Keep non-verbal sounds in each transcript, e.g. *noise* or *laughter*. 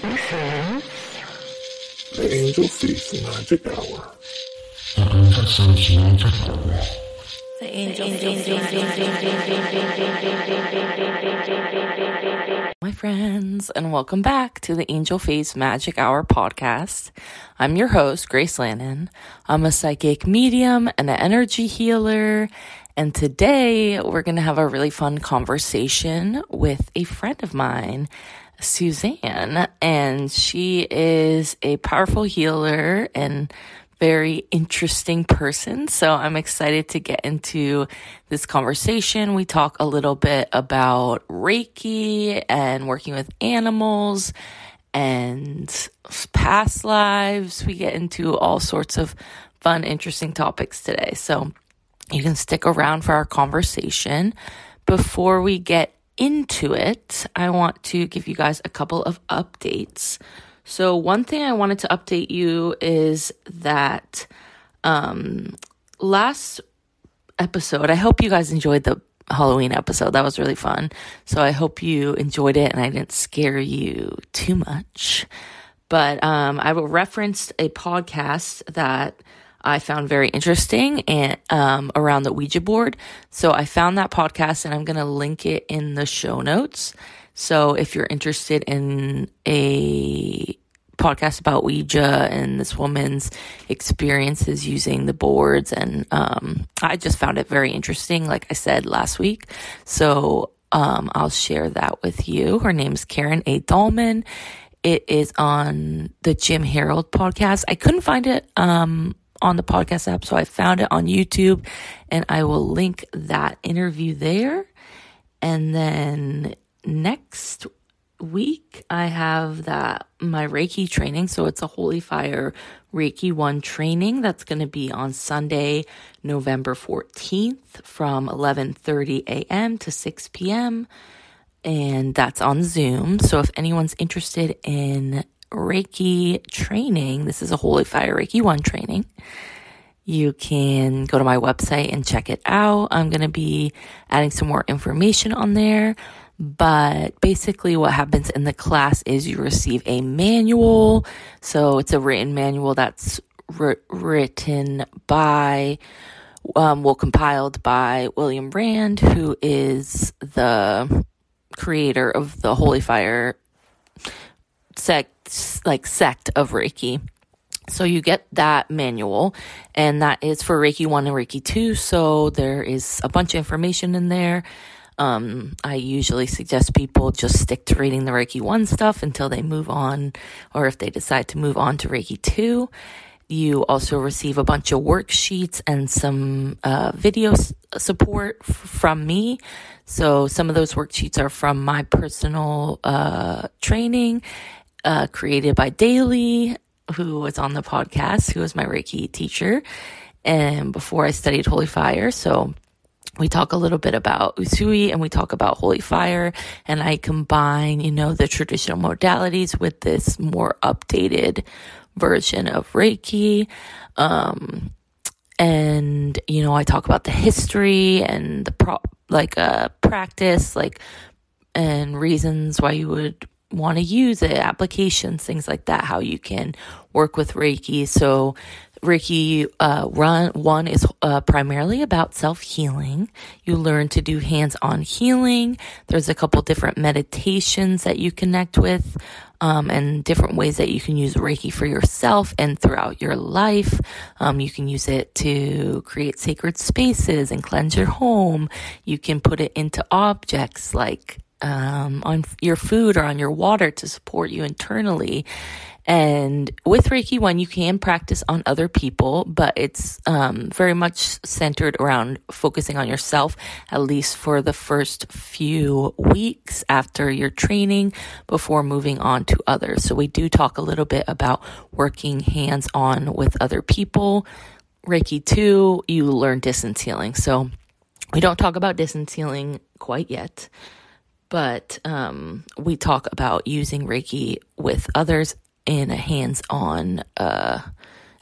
The Angel Face Magic Hour. The angel, My friends, and welcome back to the Angel Face Magic Hour podcast. I'm your host, Grace Lannon. I'm a psychic medium and an energy healer. And today we're going to have a really fun conversation with a friend of mine Suzanne, and she is a powerful healer and very interesting person. So I'm excited to get into this conversation. We talk a little bit about Reiki and working with animals and past lives. We get into all sorts of fun, interesting topics today. So you can stick around for our conversation. Before we get into it, I want to give you guys a couple of updates. So, one thing I wanted to update you is that um, last episode, I hope you guys enjoyed the Halloween episode. That was really fun. So, I hope you enjoyed it and I didn't scare you too much. But um, I referenced a podcast that I found very interesting and um, around the Ouija board. So I found that podcast and I'm going to link it in the show notes. So if you're interested in a podcast about Ouija and this woman's experiences using the boards, and um, I just found it very interesting, like I said last week. So um, I'll share that with you. Her name's Karen A. Dahlman. It is on the Jim Harold podcast. I couldn't find it um, on the podcast app. So I found it on YouTube and I will link that interview there. And then next week I have that my Reiki training. So it's a Holy Fire Reiki 1 training that's going to be on Sunday, November 14th from 11:30 a.m. to 6 p.m. and that's on Zoom. So if anyone's interested in Reiki training. This is a Holy Fire Reiki 1 training. You can go to my website and check it out. I'm going to be adding some more information on there. But basically, what happens in the class is you receive a manual. So it's a written manual that's written by, um, well, compiled by William Rand, who is the creator of the Holy Fire sect, like sect of Reiki. So you get that manual and that is for Reiki 1 and Reiki 2. So there is a bunch of information in there. Um, I usually suggest people just stick to reading the Reiki 1 stuff until they move on or if they decide to move on to Reiki 2. You also receive a bunch of worksheets and some uh, video s- support f- from me. So some of those worksheets are from my personal uh, training uh, created by Daly, who was on the podcast, who was my Reiki teacher, and before I studied Holy Fire. So we talk a little bit about Usui and we talk about Holy Fire, and I combine, you know, the traditional modalities with this more updated version of Reiki. Um, and you know, I talk about the history and the pro like uh practice, like and reasons why you would want to use it, applications, things like that, how you can work with Reiki. So, Reiki uh, run one is uh, primarily about self healing. You learn to do hands on healing. There's a couple different meditations that you connect with, um, and different ways that you can use Reiki for yourself and throughout your life. Um, you can use it to create sacred spaces and cleanse your home. You can put it into objects like um, on your food or on your water to support you internally. And with Reiki 1, you can practice on other people, but it's um, very much centered around focusing on yourself, at least for the first few weeks after your training before moving on to others. So, we do talk a little bit about working hands on with other people. Reiki 2, you learn distance healing. So, we don't talk about distance healing quite yet but um, we talk about using Reiki with others in a hands on uh,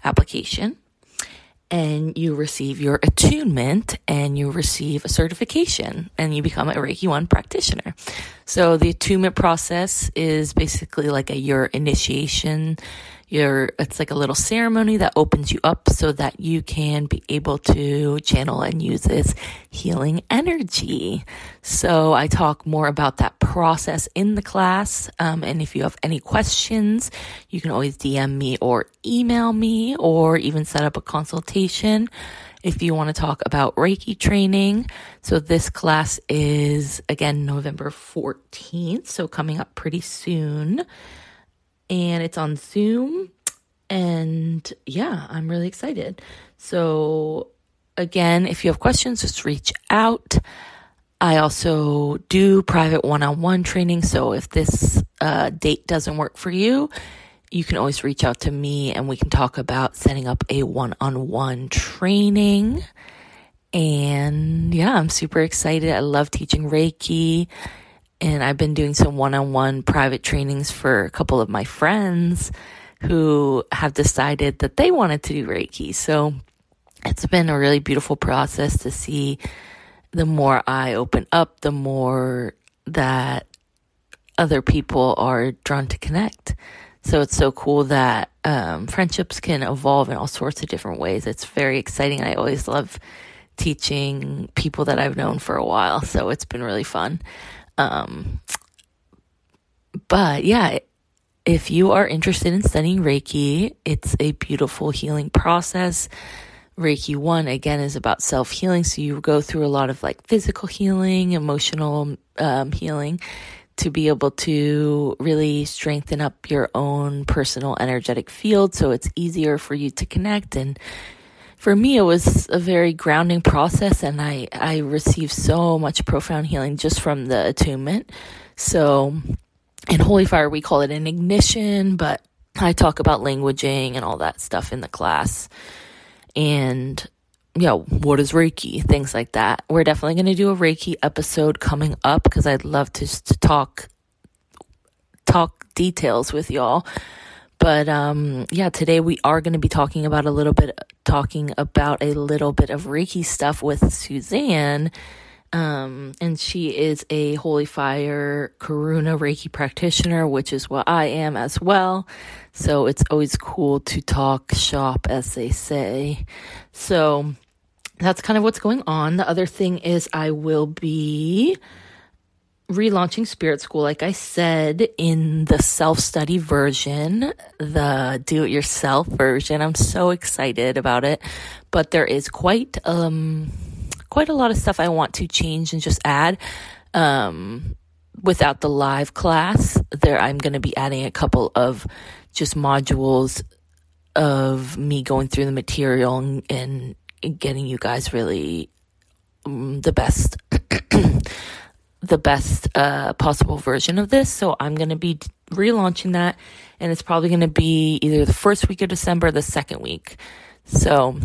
application. And you receive your attunement and you receive a certification and you become a Reiki 1 practitioner. So the attunement process is basically like a your initiation it's like a little ceremony that opens you up so that you can be able to channel and use this healing energy. So i talk more about that process in the class. Um, and if you have any questions you can always dm me or email me or even set up a consultation if you want to talk about reiki training. So this class is again november 14th so coming up pretty soon and it's on Zoom. And yeah, I'm really excited. So, again, if you have questions, just reach out. I also do private one on one training. So, if this uh, date doesn't work for you, you can always reach out to me and we can talk about setting up a one on one training. And yeah, I'm super excited. I love teaching Reiki and I've been doing some one on one private trainings for a couple of my friends who have decided that they wanted to do Reiki. So it's been a really beautiful process to see the more I open up, the more that other people are drawn to connect. So it's so cool that um, friendships can evolve in all sorts of different ways. It's very exciting. I always love teaching people that I've known for a while. So it's been really fun. Um, but yeah, if you are interested in studying Reiki, it's a beautiful healing process. Reiki 1 again is about self healing. So you go through a lot of like physical healing, emotional um, healing to be able to really strengthen up your own personal energetic field. So it's easier for you to connect and for me, it was a very grounding process, and I, I received so much profound healing just from the attunement. So, in Holy Fire, we call it an ignition, but I talk about languaging and all that stuff in the class. And, yeah, what is Reiki? Things like that. We're definitely going to do a Reiki episode coming up because I'd love to, to talk talk details with y'all but um, yeah, today we are going to be talking about a little bit, talking about a little bit of Reiki stuff with Suzanne. Um, and she is a Holy Fire Karuna Reiki practitioner, which is what I am as well. So it's always cool to talk shop, as they say. So that's kind of what's going on. The other thing is I will be relaunching Spirit School, like I said, in the self study version, the do it yourself version. I'm so excited about it. But there is quite, um, quite a lot of stuff I want to change and just add. Um, without the live class, there I'm going to be adding a couple of just modules of me going through the material and, and getting you guys really um, the best *clears throat* the best uh, possible version of this. So I'm going to be relaunching that, and it's probably going to be either the first week of December or the second week. So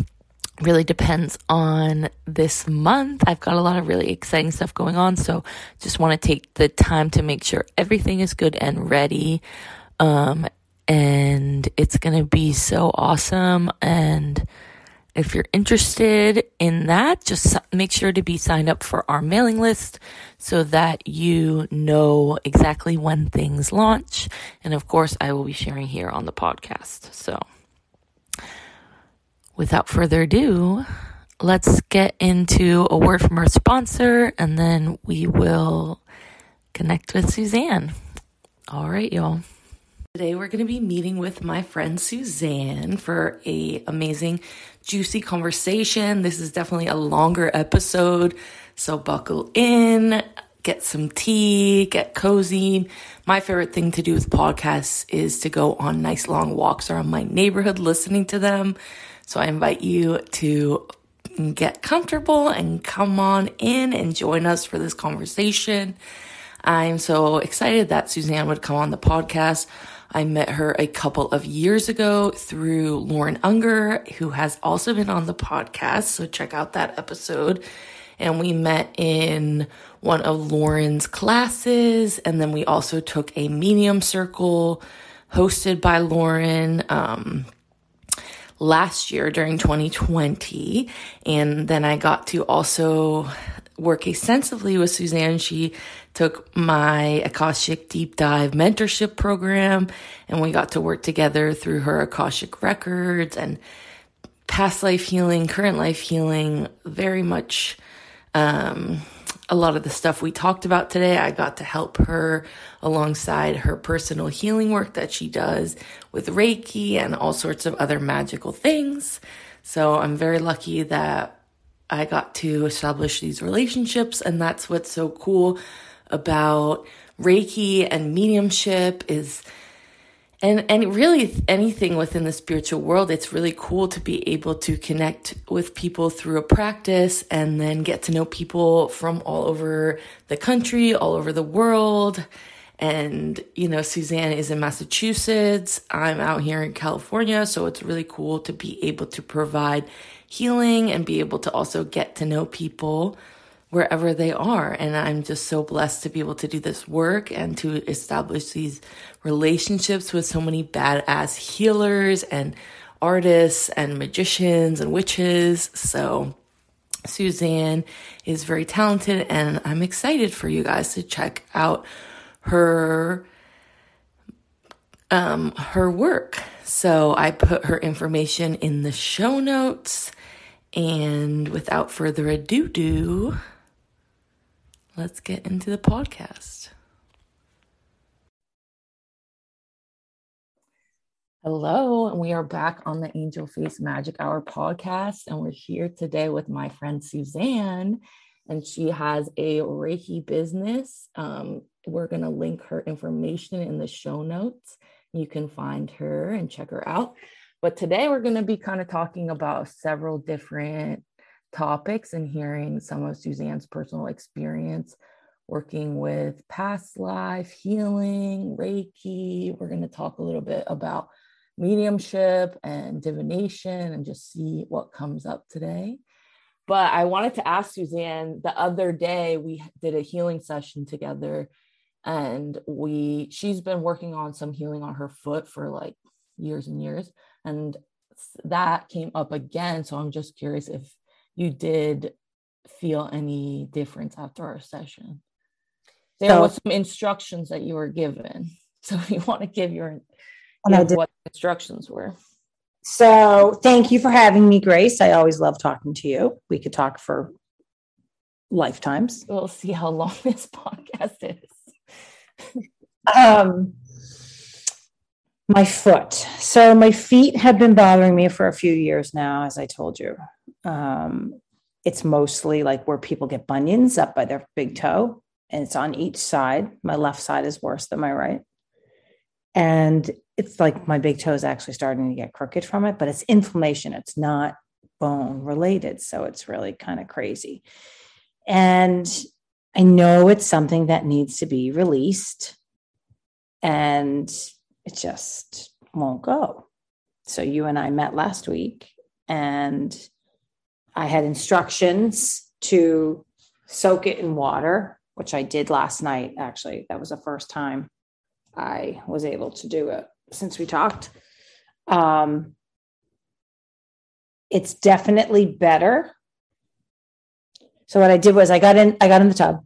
really depends on this month. I've got a lot of really exciting stuff going on, so just want to take the time to make sure everything is good and ready. Um, and it's going to be so awesome and if you're interested in that, just make sure to be signed up for our mailing list so that you know exactly when things launch. And of course, I will be sharing here on the podcast. So, without further ado, let's get into a word from our sponsor and then we will connect with Suzanne. All right, y'all. Today we're going to be meeting with my friend Suzanne for a amazing juicy conversation. This is definitely a longer episode, so buckle in, get some tea, get cozy. My favorite thing to do with podcasts is to go on nice long walks around my neighborhood listening to them. So I invite you to get comfortable and come on in and join us for this conversation. I'm so excited that Suzanne would come on the podcast. I met her a couple of years ago through Lauren Unger, who has also been on the podcast. So check out that episode. And we met in one of Lauren's classes. And then we also took a medium circle hosted by Lauren. Um, last year during 2020. And then I got to also work extensively with Suzanne. She took my Akashic Deep Dive mentorship program, and we got to work together through her Akashic records and past life healing, current life healing, very much um, a lot of the stuff we talked about today. I got to help her alongside her personal healing work that she does with Reiki and all sorts of other magical things. So I'm very lucky that I got to establish these relationships. And that's what's so cool about Reiki and mediumship is and and really anything within the spiritual world it's really cool to be able to connect with people through a practice and then get to know people from all over the country all over the world and you know suzanne is in massachusetts i'm out here in california so it's really cool to be able to provide healing and be able to also get to know people wherever they are. And I'm just so blessed to be able to do this work and to establish these relationships with so many badass healers and artists and magicians and witches. So, Suzanne is very talented, and I'm excited for you guys to check out her um, her work. So I put her information in the show notes. And without further ado, do let's get into the podcast. Hello, and we are back on the Angel Face Magic Hour podcast. And we're here today with my friend Suzanne, and she has a Reiki business. Um, we're going to link her information in the show notes. You can find her and check her out. But today we're going to be kind of talking about several different topics and hearing some of Suzanne's personal experience working with past life, healing, Reiki. We're going to talk a little bit about mediumship and divination and just see what comes up today. But I wanted to ask Suzanne the other day, we did a healing session together and we she's been working on some healing on her foot for like years and years and that came up again so i'm just curious if you did feel any difference after our session. There so, was some instructions that you were given. *laughs* So if you want to give your give what instructions were. So thank you for having me, Grace. I always love talking to you. We could talk for lifetimes. We'll see how long *laughs* this podcast is. um my foot. So my feet have been bothering me for a few years now, as I told you. Um, it's mostly like where people get bunions up by their big toe, and it's on each side. My left side is worse than my right. And it's like my big toe is actually starting to get crooked from it, but it's inflammation. It's not bone related. So it's really kind of crazy. And I know it's something that needs to be released. And it just won't go. So you and I met last week and I had instructions to soak it in water, which I did last night. Actually, that was the first time I was able to do it since we talked. Um, it's definitely better. So what I did was I got in, I got in the tub,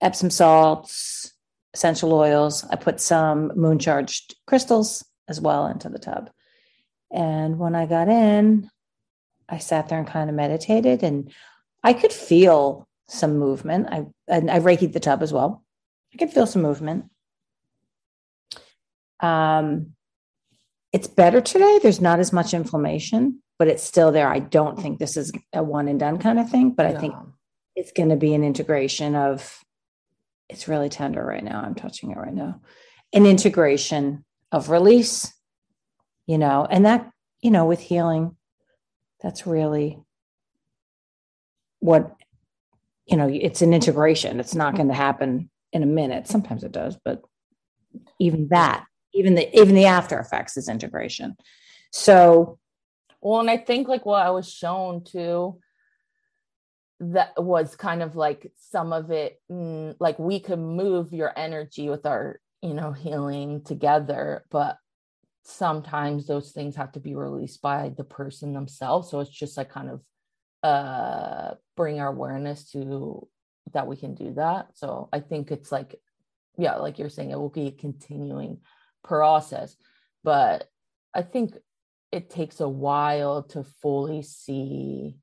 Epsom salts, essential oils. I put some moon charged crystals as well into the tub. And when I got in, I sat there and kind of meditated and I could feel some movement. I and I reikied the tub as well. I could feel some movement. Um, it's better today. There's not as much inflammation, but it's still there. I don't think this is a one and done kind of thing, but I think it's going to be an integration of. It's really tender right now. I'm touching it right now. An integration of release, you know, and that you know with healing that's really what you know it's an integration it's not going to happen in a minute sometimes it does but even that even the even the after effects is integration so well and i think like what i was shown too that was kind of like some of it mm, like we could move your energy with our you know healing together but sometimes those things have to be released by the person themselves so it's just like kind of uh bring our awareness to that we can do that. So I think it's like, yeah, like you're saying, it will be a continuing process. But I think it takes a while to fully see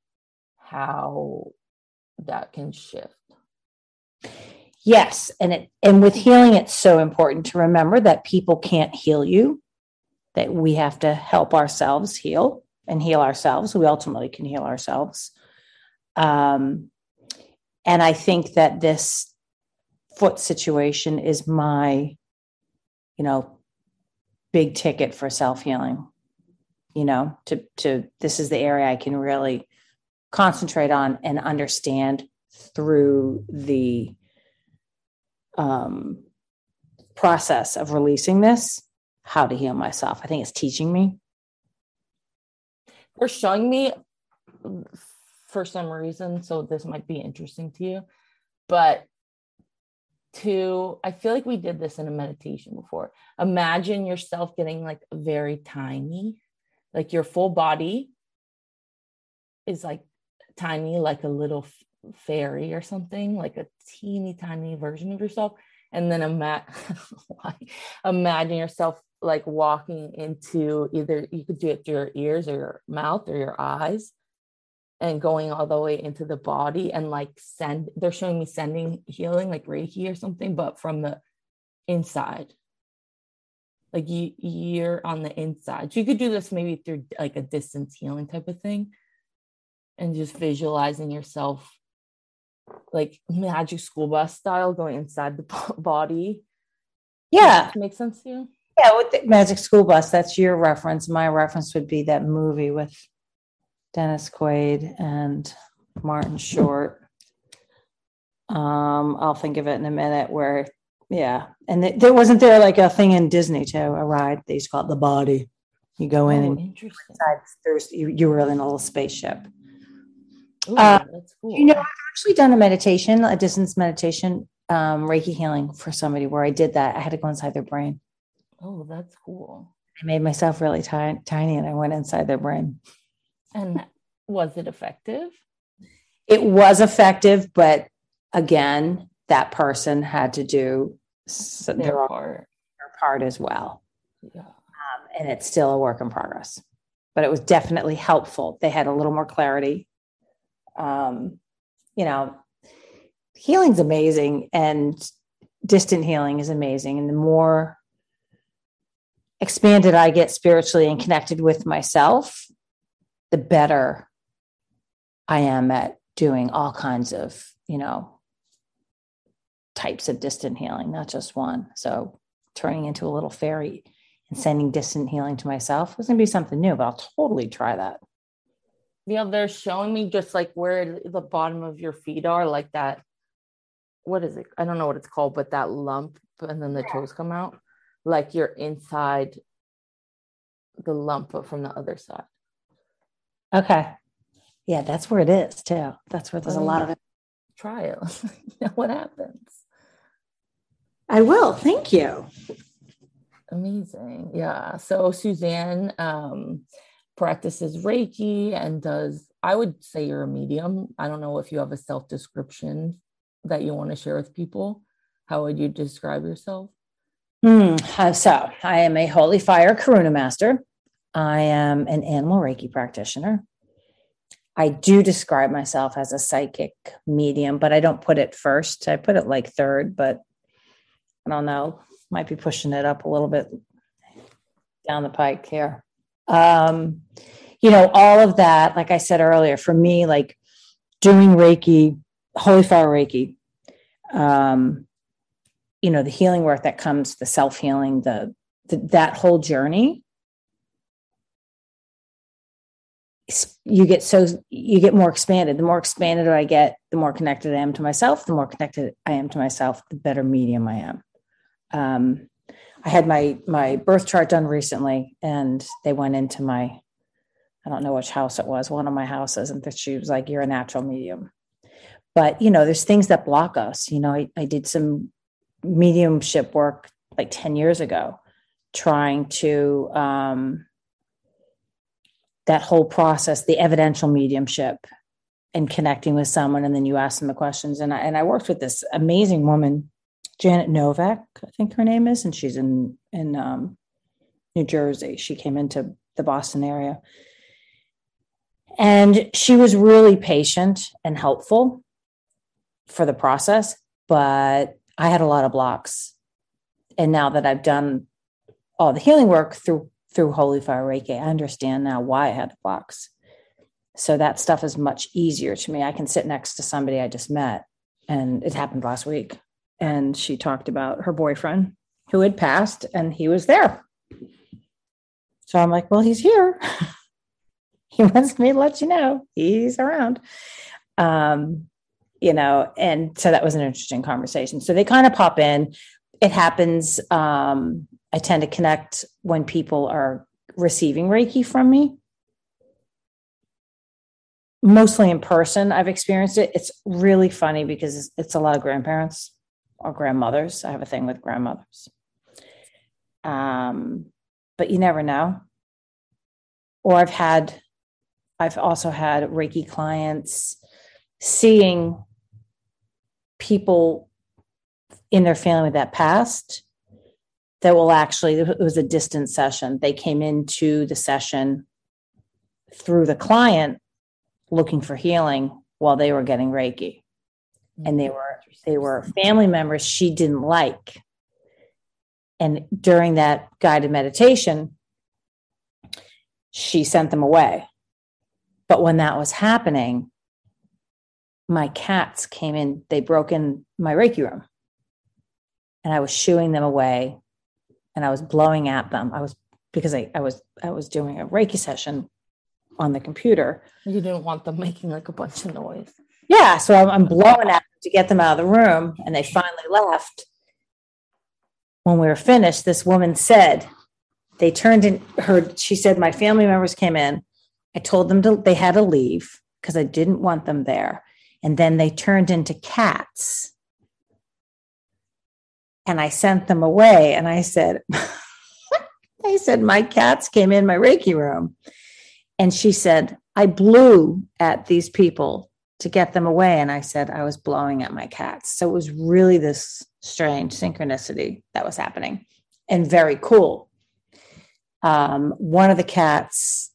how that can shift. Yes, and it and with healing it's so important to remember that people can't heal you that we have to help ourselves heal and heal ourselves. We ultimately can heal ourselves. Um, and I think that this foot situation is my, you know, big ticket for self healing. You know, to to this is the area I can really concentrate on and understand through the um, process of releasing this how to heal myself. I think it's teaching me. Or showing me for some reason, so this might be interesting to you, but to I feel like we did this in a meditation before. Imagine yourself getting like very tiny, like your full body is like tiny, like a little fairy or something, like a teeny tiny version of yourself. And then ima- *laughs* imagine yourself like walking into either you could do it through your ears or your mouth or your eyes and going all the way into the body and like send they're showing me sending healing like reiki or something but from the inside. Like you you're on the inside. So you could do this maybe through like a distance healing type of thing and just visualizing yourself like magic school bus style going inside the body yeah makes sense to you yeah, with the Magic School Bus, that's your reference. My reference would be that movie with Dennis Quaid and Martin Short. Um, I'll think of it in a minute. Where, yeah, and th- there wasn't there like a thing in Disney too, a ride they used to call it the Body. You go in Oh, and interesting. inside, there's you, you were in a little spaceship. Ooh, Uh, that's cool. You know, I've actually done a meditation, a distance meditation, um, Reiki healing for somebody where I did that. I had to go inside their brain. oh, that's cool. I made myself really ti- tiny and I went inside their brain. And was it effective? It was effective, but again, that person had to do their, Their part. their part as well. Yeah. Um, and it's still a work in progress, but it was definitely helpful. They had a little more clarity. Um, you know, healing's amazing and distant healing is amazing. And the more expanded I get spiritually and connected with myself, the better I am at doing all kinds of, you know, types of distant healing, not just one. So turning into a little fairy and sending distant healing to myself was going to be something new, but I'll totally try that. Yeah, they're showing me just like where the bottom of your feet are, like that. What is it? I don't know what it's called, but that lump, and then the toes come out. Like you're inside the lump, but from the other side. Okay. Yeah, that's where it is too. That's where there's a Oh, lot of it. Try it. *laughs* you know what happens. I will. Thank you. Amazing. Yeah. So Suzanne um, practices Reiki and does, I would say you're a medium. I don't know if you have a self description that you want to share with people. How would you describe yourself? Uh, So I am a holy fire karuna master. I am an animal Reiki practitioner. I do describe myself as a psychic medium, but I don't put it first. I put it like third, but I don't know. Might be pushing it up a little bit down the pike here. Um, you know, all of that, like I said earlier, for me, like doing Reiki, holy fire Reiki, um, you know the healing work that comes the self-healing the, the that whole journey you get so you get more expanded. The more expanded i get the more connected i am to myself. The more connected i am to myself the better medium i am. Um, i had my my birth chart done recently and they went into my i don't know which house it was one of my houses and she was like you're a natural medium. But you know there's things that block us. You know i, I did some mediumship work like 10 years ago trying to um that whole process the evidential mediumship and connecting with someone and then you ask them the questions. And I, and I worked with this amazing woman Janet Novak I think her name is and she's in in um, New Jersey she came into the Boston area and she was really patient and helpful for the process but I had a lot of blocks and now that I've done all the healing work through through Holy Fire Reiki I understand now why I had the blocks so that stuff is much easier to me. I can sit next to somebody I just met, and it happened last week. And she talked about her boyfriend who had passed, and he was there. So I'm like, well, he's here. *laughs* he wants me to let you know he's around. Um, you know, and so that was an interesting conversation. So they kind of pop in. It happens. Um, I tend to connect when people are receiving Reiki from me mostly in person i've experienced it it's really funny because it's, a lot of grandparents or grandmothers i have a thing with grandmothers um, but you never know or i've had i've also had reiki clients seeing people in their family that passed that will actually it was a distant session they came into the session through the client looking for healing while they were getting Reiki. And they mm-hmm. were they were family members she didn't like. And during that guided meditation, she sent them away. But when that was happening, my cats came in, they broke in my Reiki room. And I was shooing them away and I was blowing at them. I was because I, I was I was doing a Reiki session on the computer. You didn't want them making like a bunch of noise. Yeah. So I'm, I'm blowing at them to get them out of the room, and they finally left. When we were finished, this woman said, they turned in her, she said, my family members came in. I told them to, they had to leave because I didn't want them there. And then they turned into cats. And I sent them away. And I said, *laughs* I said, my cats came in my Reiki room. And she said, I blew at these people to get them away. And I said, I was blowing at my cats. So it was really this strange synchronicity that was happening and very cool. Um, one of the cats,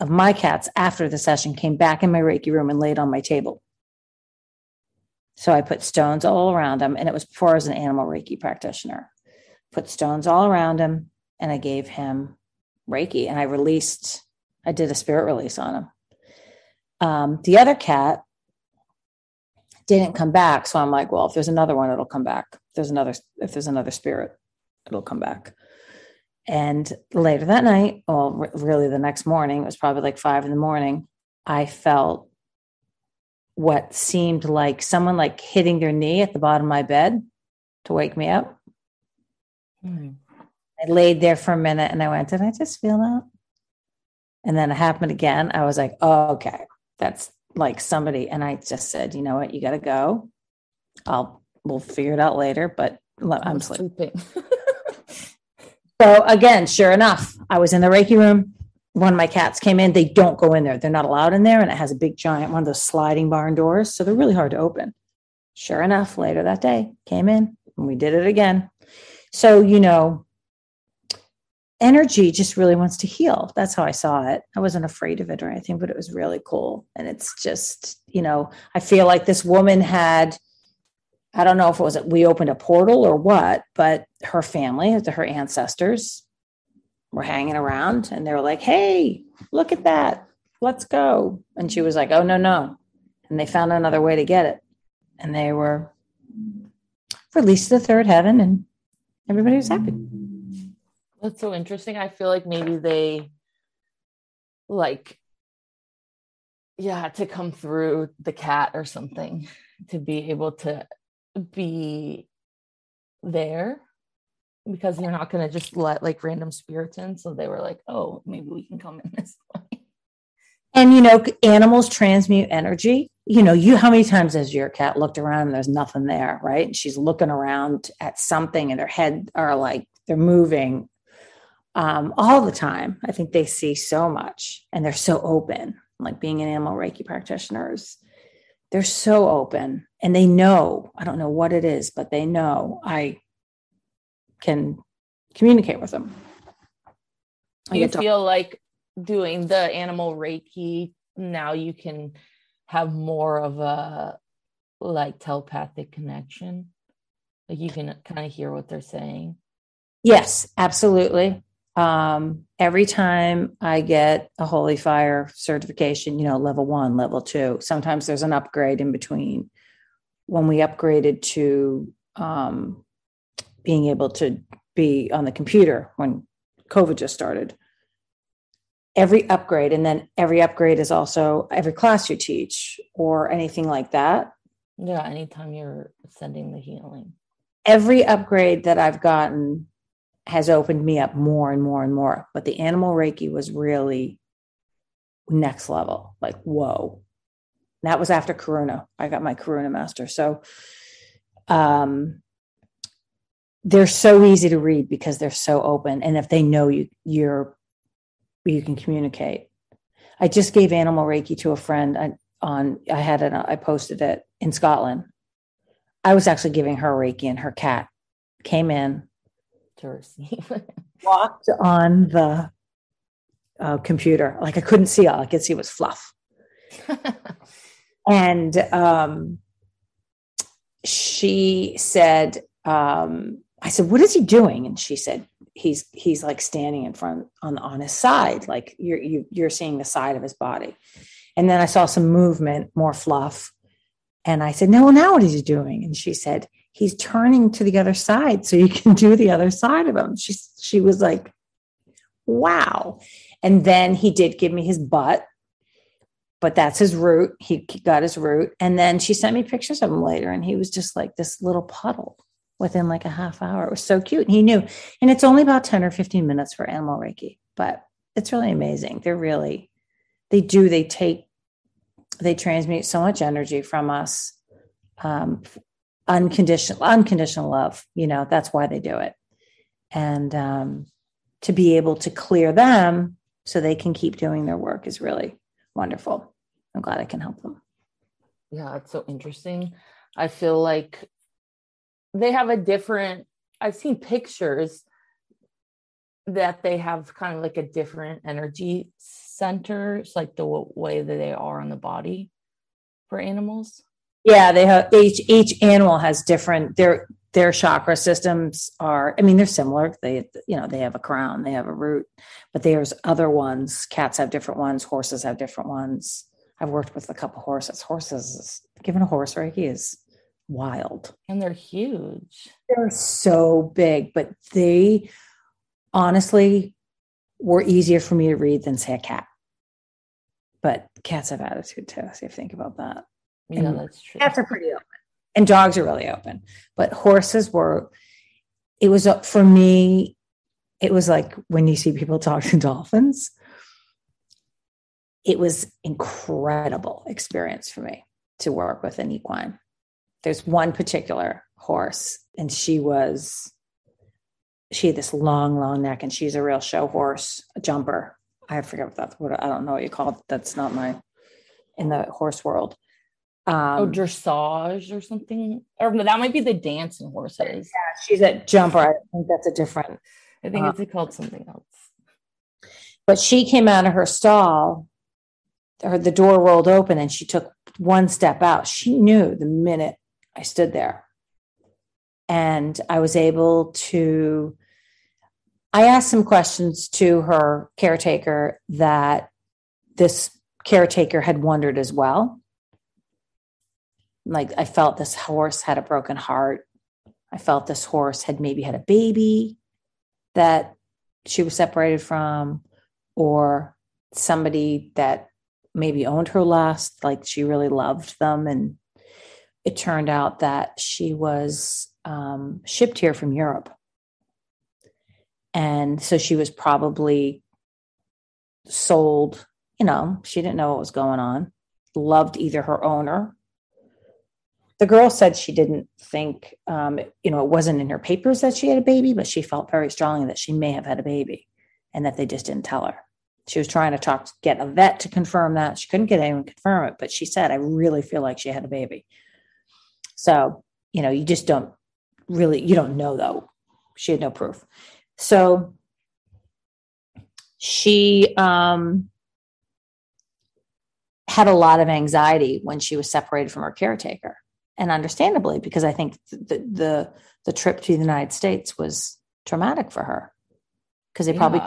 of my cats, after the session, came back in my Reiki room and laid on my table. So I put stones all around him, and it was before I was an animal Reiki practitioner. Put stones all around him, and I gave him Reiki, and I released I did a spirit release on him. Um, the other cat didn't come back, so I'm like, well, if there's another one, it'll come back. If there's another, if there's another spirit, it'll come back. And later that night, well, really the next morning, it was probably like five in the morning. I felt what seemed like someone like hitting their knee at the bottom of my bed to wake me up. Mm. I laid there for a minute and I went, Did I just feel that? And then it happened again. I was like, oh, okay, that's like somebody. And I just said, you know what, you got to go. I'll, we'll figure it out later, but I'm sleeping. *laughs* so again, sure enough, I was in the Reiki room. One of my cats came in. They don't go in there. They're not allowed in there. And it has a big giant, one of those sliding barn doors. So they're really hard to open. Sure enough, later that day, came in and we did it again. So, you know, energy just really wants to heal. That's how I saw it. I wasn't afraid of it or anything, but it was really cool. And it's just, you know, I feel like this woman had, I don't know if it was we opened a portal or what, but her family, her ancestors were hanging around and they were like, hey, look at that. Let's go. And she was like, oh, no, no. And they found another way to get it. And they were released to the third heaven and everybody was happy. That's so interesting. I feel like maybe they like yeah, to come through the cat or something to be able to be there because you're not going to just let like random spirits in. So they were like, oh, maybe we can come in *laughs* this way. And you know, animals transmute energy. You know, you how many times has your cat looked around and there's nothing there, right? And she's looking around at something and her head are like they're moving um, all the time. I think they see so much and they're so open. like being an animal Reiki practitioners, they're so open and they know, I don't know what it is, but they know I can communicate with them. I you to- feel like doing the animal Reiki now you can have more of a like telepathic connection? Like you can kind of hear what they're saying. Yes, absolutely. Um, every time I get a Holy Fire certification, you know, level one, level two, sometimes there's an upgrade in between. When we upgraded to um, being able to be on the computer when COVID just started, every upgrade, and then every upgrade is also every class you teach or anything like that. Yeah, anytime you're sending the healing. every upgrade that I've gotten has opened me up more and more and more. But the animal Reiki was really next level. Like, whoa. That was after Karuna. I got my Karuna master. So um they're so easy to read because they're so open. And if they know you you're you can communicate. I just gave animal Reiki to a friend I, on I had it I posted it in Scotland. I was actually giving her Reiki and her cat came in, *laughs* walked on the uh, computer. Like I couldn't see all I could see was fluff. *laughs* And um, she said, um, I said, what is he doing? And she said, he's, he's like standing in front on, on his side. Like you're, you, you're seeing the side of his body. And then I saw some movement, more fluff. And I said, no, now what is he doing? And she said, he's turning to the other side so you can *laughs* do the other side of him. She, she was like, wow. And then he did give me his butt, but that's his root. He, got his root. And then she sent me pictures of him later, and he was just like this little puddle within like a half hour. It was so cute. And he knew. And it's only about 10 or 15 minutes for animal Reiki, but it's really amazing. They're really, they do, they take, they transmute so much energy from us. Um, unconditional, unconditional love, you know, that's why they do it. And um, to be able to clear them so they can keep doing their work is really wonderful. I'm glad I can help them. yeah, it's so interesting. I feel like they have a different, I've seen pictures that they have kind of like a different energy center. It's like the way that they are on the body for animals. Yeah, they have each each animal has different their their chakra systems are I mean they're similar. They you know, they have a crown, they have a root, but there's other ones. Cats have different ones, horses have different ones. I've worked with a couple horses. Horses giving a horse Reiki is wild. And they're huge. They're so big, but they honestly were easier for me to read than say a cat. But cats have attitude too. So you think about that. Yeah, And that's true. Cats are pretty open, and dogs are really open. But horses were. It was uh, for me. It was like when you see people *laughs* talk to dolphins. It was incredible experience for me to work with an equine. There's one particular horse, and she was. She had this long, long neck, and she's a real show horse, a jumper. I forget what that's what I don't know what you call it. That's not my in the horse world. Um, oh, dressage or something. Or that might be the dancing horses. Yeah, she's a jumper. I think that's a different. I think Uh, it's called something else. But she came out of her stall. Her the door rolled open, and she took one step out. She knew the minute I stood there, and I was able to. I asked some questions to her caretaker that this caretaker had wondered as well. Like I felt this horse had a broken heart. I felt this horse had maybe had a baby that she was separated from, or somebody that maybe owned her last, like she really loved them. And it turned out that she was um, shipped here from Europe. And so she was probably sold, you know, she didn't know what was going on, loved either her owner. The girl said she didn't think, um, you know, it wasn't in her papers that she had a baby, but she felt very strongly that she may have had a baby and that they just didn't tell her. She was trying to talk, get a vet to confirm that. She couldn't get anyone to confirm it, but she said, I really feel like she had a baby. So, you know, you just don't really, you don't know though. She had no proof. So she um, had a lot of anxiety when she was separated from her caretaker. And understandably, because I think the, the, the trip to the United States was traumatic for her because they probably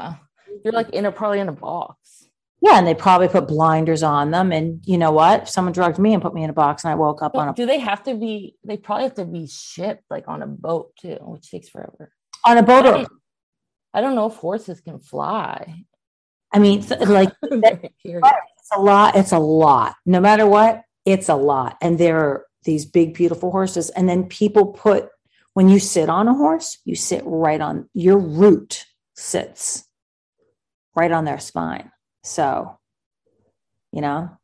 You're like in a probably in a box. Yeah, and they probably put blinders on them. And you know what? Someone drugged me and put me in a box and I woke up on a Do they have to be? They probably have to be shipped like on a boat too, which takes forever. on a boat, I or, don't, I don't know if horses can fly. I mean, like I'm very curious. it's a lot. It's a lot. No matter what, it's a lot. And there these big, beautiful horses. And then people put when you sit on a horse, you sit right on your root sits right on their spine. So, you know,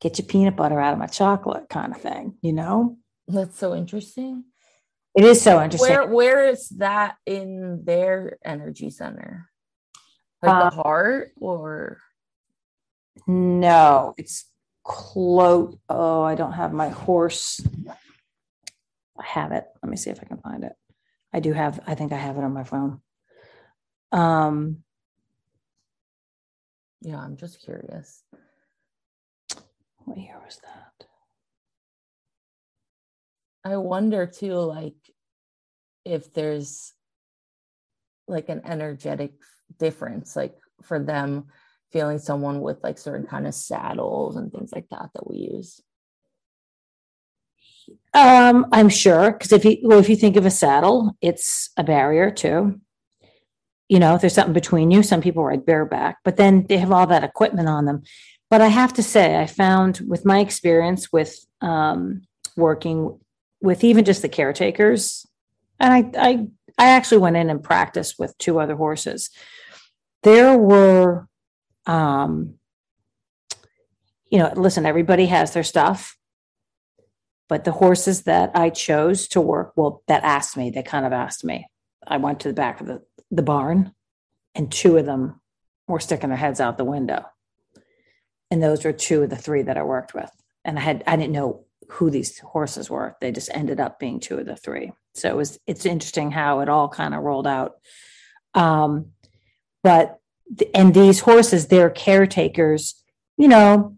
get your peanut butter out of my chocolate kind of thing, you know? That's so interesting. It is so interesting. Where where is that in their energy center? Like the um, heart or No, it's close. Oh, I don't have my horse. I have it. Let me see if I can find it. I do have, I think I have it on my phone. Um, yeah, I'm just curious. what year was that? I wonder too, like if there's like an energetic difference, like for them feeling someone with like certain kind of saddles and things like that that we use. Um, I'm sure because if you well, if you think of a saddle, it's a barrier too. You know, if there's something between you, some people ride bareback, but then they have all that equipment on them. But I have to say, I found with my experience with um, working with even just the caretakers, and I, I I actually went in and practiced with two other horses. There were, um, you know, listen, everybody has their stuff but the horses that I chose to work, well, that asked me, they kind of asked me. I went to the back of the, the barn, and two of them were sticking their heads out the window. And those were two of the three that I worked with. And I had I didn't know who these horses were. They just ended up being two of the three. So it was it's interesting how it all kind of rolled out. Um, but and these horses, their caretakers, you know,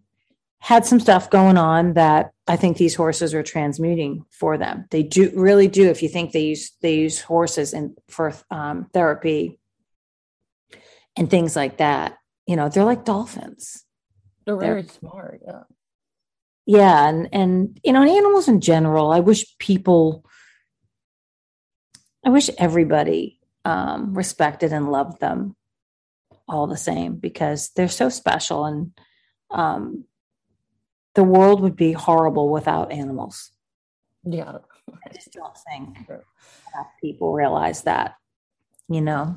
had some stuff going on that I think these horses are transmuting for them. They do really do. If you think they use they use horses in for um, therapy and things like that, you know, they're like dolphins. They're They're- very smart. Yeah. Yeah, and and you know, and animals in general. I wish people, I wish everybody um, respected and loved them all the same because they're so special, and um, the world would be horrible without animals. Yeah. I just don't think *laughs* people realize that, you know.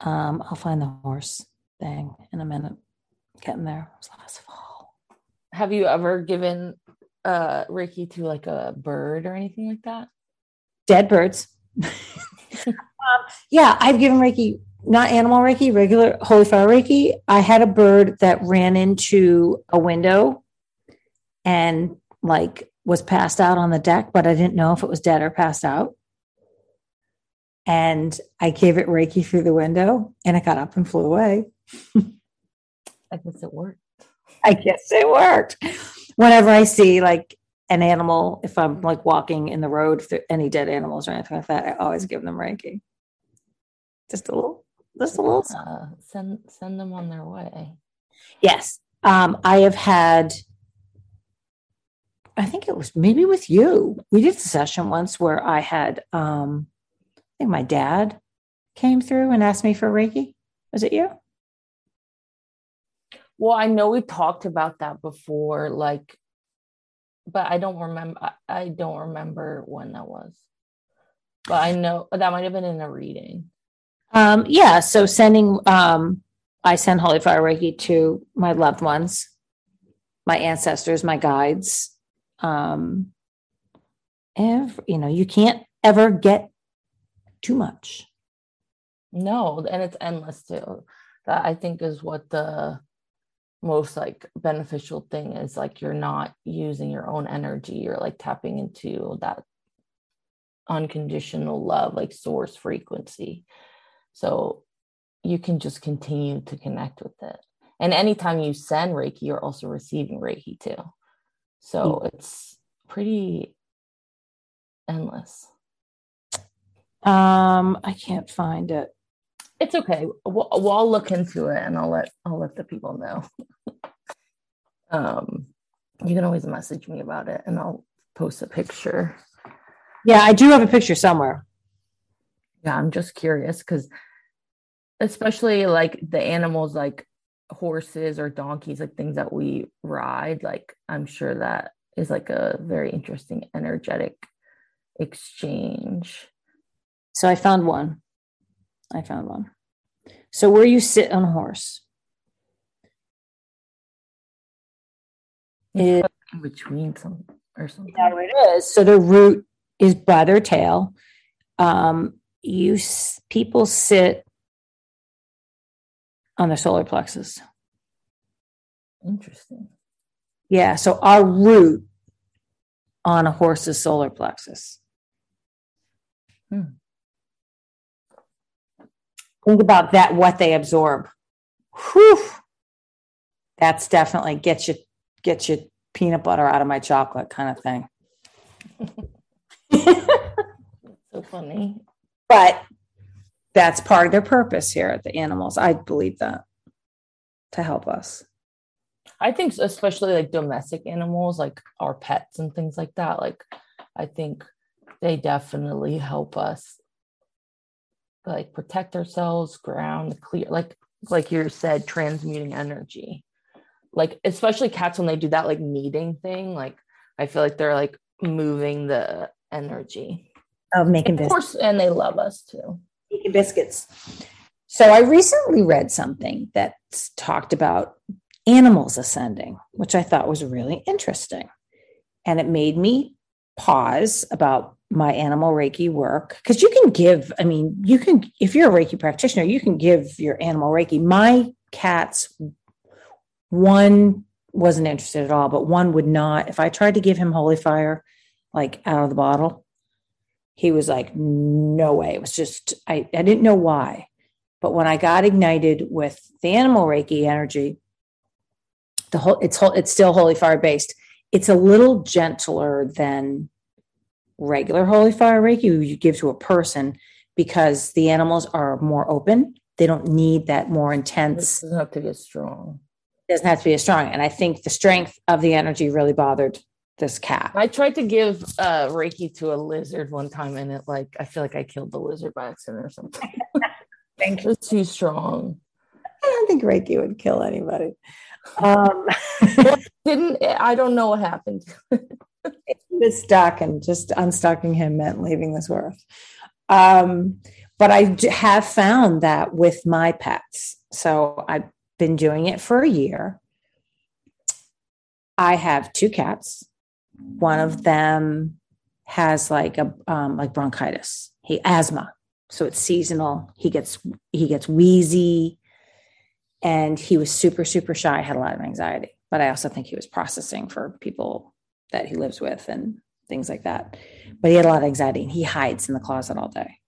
Um, I'll find the horse thing in a minute. Getting there. Was last fall. Have you ever given uh Reiki to like a bird or anything like that? Dead birds. *laughs* um, yeah, I've given Reiki, not animal Reiki, regular holy fire Reiki. I had a bird that ran into a window and like was passed out on the deck, but I didn't know if it was dead or passed out. And I gave it Reiki through the window and it got up and flew away. I guess it worked. I guess it worked. Whenever I see like an animal, if I'm like walking in the road, if there any dead animals or anything like that, I always give them Reiki. Just a little, just a little. Uh, send send them on their way. Yes. Um, I have had, I think it was maybe with you. We did a session once where I had, um, I think my dad came through and asked me for Reiki. Was it you? Well, I know we talked about that before, like, but I don't remember. I, I don't remember when that was. But I know that might have been in a reading. Um, yeah. So sending, um, I send Holy Fire Reiki to my loved ones, my ancestors, my guides. Um, ev- you know, you can't ever get too much. No, and it's endless too. That I think is what the most like beneficial thing is like you're not using your own energy you're like tapping into that unconditional love like source frequency so you can just continue to connect with it and anytime you send reiki you're also receiving reiki too so mm. it's pretty endless um i can't find it it's okay. We'll, we'll I'll look into it and I'll let I'll let the people know. *laughs* um, you can always message me about it and I'll post a picture. Yeah, I do have a picture somewhere. Yeah, I'm just curious because especially like the animals like horses or donkeys, like things that we ride, like I'm sure that is like a very interesting energetic exchange. So I found one. I found one. So where you sit on a horse. It, in between some or something. Yeah, it is. So the root is by their tail. Um, you people sit on the solar plexus. Interesting. Yeah. So our root on a horse's solar plexus. Hmm. Think about that, what they absorb. Whew. That's definitely get you get your peanut butter out of my chocolate kind of thing. *laughs* so funny. But that's part of their purpose here, at the animals. I believe that to help us. I think especially like domestic animals, like our pets and things like that. Like I think they definitely help us like protect ourselves, ground, clear, like like you said, transmuting energy. Like especially cats when they do that like kneading thing, like I feel like they're like moving the energy of making of course, and they love us too. Biscuits. So I recently read something that talked about animals ascending, which I thought was really interesting. And it made me pause about my animal Reiki work because you can give, I mean, you can, if you're a Reiki practitioner, you can give your animal Reiki. My cats, one wasn't interested at all, but one would not. If I tried to give him holy fire, like out of the bottle, he was like, no way. It was just, I, I didn't know why. But when I got ignited with the animal Reiki energy, the whole, it's, whole it's still holy fire based. It's a little gentler than regular holy fire reiki you give to a person because the animals are more open they don't need that more intense it doesn't have to be as strong it doesn't have to be as strong and i think the strength of the energy really bothered this cat i tried to give uh reiki to a lizard one time and it like i feel like i killed the lizard by accident or something thank you it's too strong i don't think reiki would kill anybody um *laughs* didn't i don't know what happened was stuck, and just unstucking him meant leaving this world. Um, but I have found that with my pets. So I've been doing it for a year. I have two cats. One of them has like a um, like bronchitis, he asthma, so it's seasonal. He gets he gets wheezy, and he was super super shy. Had a lot of anxiety, but I also think he was processing for people that he lives with and things like that. But he had a lot of anxiety and he hides in the closet all day.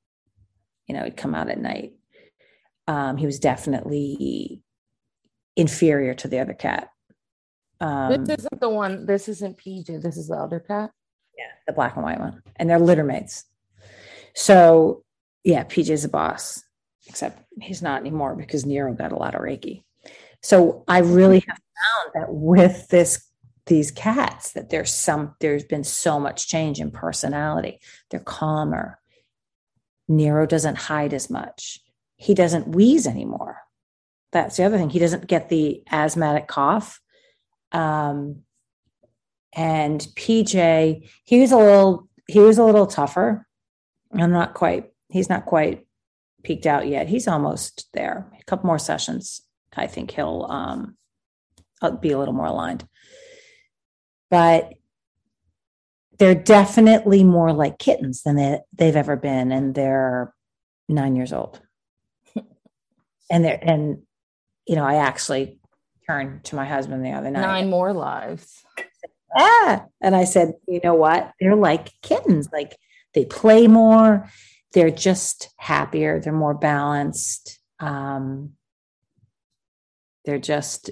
You know, he'd come out at night. Um, he was definitely inferior to the other cat. Um, this isn't the one, this isn't PJ, this is the other cat. Yeah, the black and white one. And they're litter mates. So, yeah, PJ's a boss, except he's not anymore because Nero got a lot of Reiki. So, I really have found that with this these cats that there's some there's been so much change in personality they're calmer nero doesn't hide as much he doesn't wheeze anymore that's the other thing he doesn't get the asthmatic cough um, and pj he was a little he was a little tougher. I'm not quite he's not quite peaked out yet. He's almost there. A couple more sessions i think he'll um, be a little more aligned. But they're definitely more like kittens than they, they've ever been and they're nine years old. *laughs* And there and you know, I actually turned to my husband the other night. Nine more lives. Ah, and I said, you know what? They're like kittens. Like they play more. They're just happier. They're more balanced. Um, they're just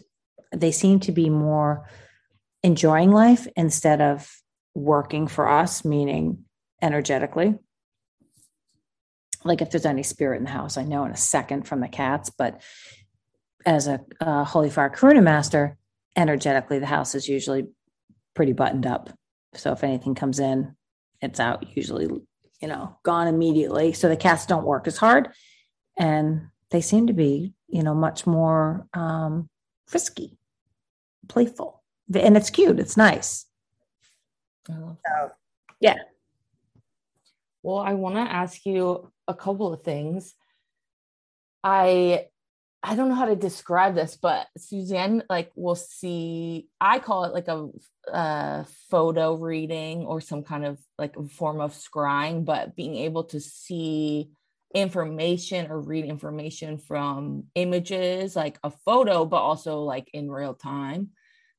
they seem to be more enjoying life instead of working for us, meaning energetically. Like if there's any spirit in the house, I know in a second from the cats, but as a uh, holy fire karuna master, energetically, the house is usually pretty buttoned up. So if anything comes in, it's out usually, you know, gone immediately. So the cats don't work as hard and they seem to be, you know, much more um, frisky, playful. And it's cute. It's nice. So, yeah. Well, I want to ask you a couple of things. I I don't know how to describe this, but Suzanne like will see. I call it like a, a photo reading or some kind of like form of scrying, but being able to see information or read information from images, like a photo, but also like in real time.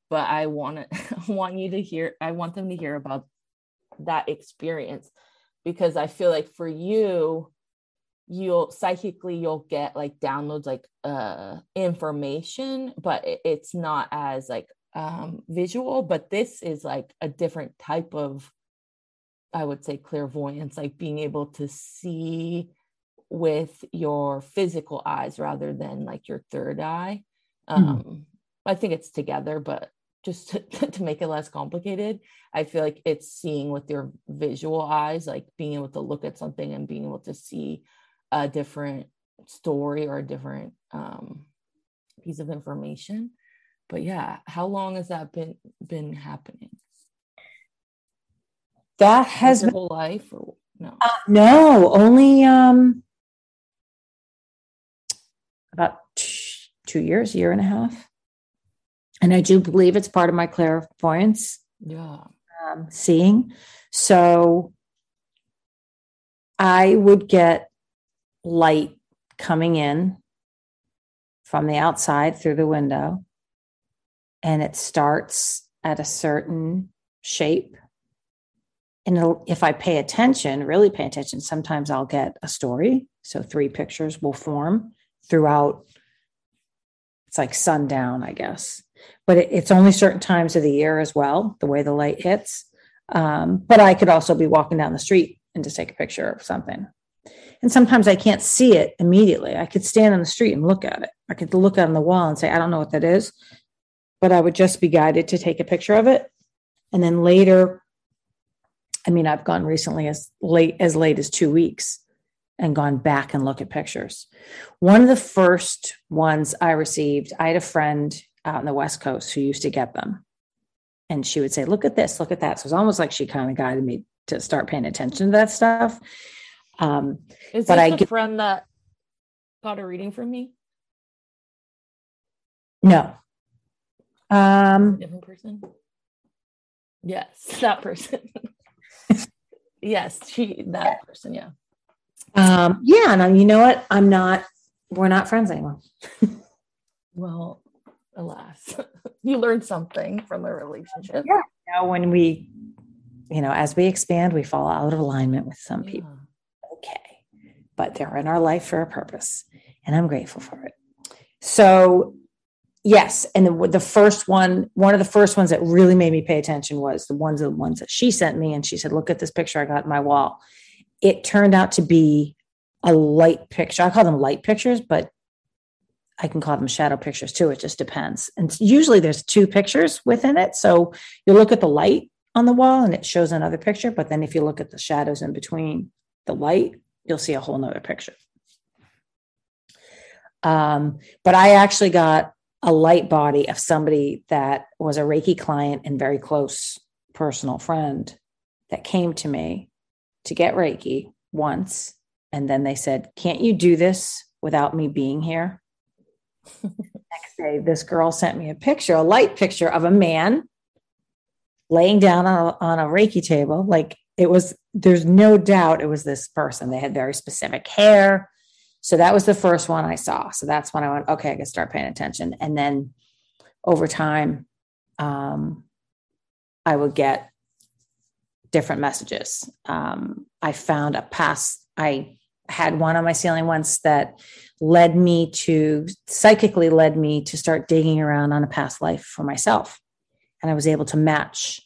But I want to *laughs* want you to hear. I want them to hear about that experience because I feel like for you you'll psychically you'll get like downloads like uh information but it's not as like um visual but this is like a different type of i would say clairvoyance like being able to see with your physical eyes rather than like your third eye mm-hmm. um mm-hmm. i think it's together but just to, *laughs* to make it less complicated i feel like it's seeing with your visual eyes like being able to look at something and being able to see a different story or a different um, piece of information. But yeah, how long has that been been happening? That has been, whole life or no? Uh, no, only um about two years, year and a half. And I do believe it's part of my clairvoyance. Yeah. Um, seeing. So I would get light coming in from the outside through the window. And it starts at a certain shape. And if I pay attention, really pay attention, sometimes I'll get a story. So three pictures will form throughout. It's like sundown, I guess. But it, it's only certain times of the year as well, the way the light hits. Um, but I could also be walking down the street and just take a picture of something. And sometimes I can't see it immediately. I could stand on the street and look at it. I could look on the wall and say, I don't know what that is, but I would just be guided to take a picture of it. And then later, I mean, I've gone recently as late as late as two weeks and gone back and look at pictures. One of the first ones I received, I had a friend out on the West Coast who used to get them. And she would say, Look at this, look at that. So it's almost like she kind of guided me to start paying attention to that stuff. Um, Is but I a get, friend that got a reading from me? No. Um, different person. Yes, *laughs* that person. *laughs* yes, she that person. Yeah. Um, yeah, and you know what? I'm not. We're not friends anymore. *laughs* well, alas, you learned something from the relationship. Yeah. You know, when we, you know, as we expand, we fall out of alignment with some yeah. people but they're in our life for a purpose. And I'm grateful for it. So, yes. And the, the first one, one of the first ones that really made me pay attention was the ones, the ones that she sent me. And she said, Look at this picture I got in my wall. It turned out to be a light picture. I call them light pictures, but I can call them shadow pictures too. It just depends. And usually there's two pictures within it. So you look at the light on the wall and it shows another picture. But then if you look at the shadows in between the light, you'll see a whole nother picture. Um, but I actually got a light body of somebody that was a Reiki client and very close personal friend that came to me to get Reiki once. And then they said, Can't you do this without me being here? *laughs* Next day, this girl sent me a picture, a light picture of a man laying down on a, on a Reiki table, like it was there's no doubt it was this person they had very specific hair So that was the first one I saw. So that's when I went, okay, I can start paying attention. And then over time, um, I would get different messages. Um, I found a past, I had one on my ceiling once that led me to psychically led me to start digging around on a past life for myself. And I was able to match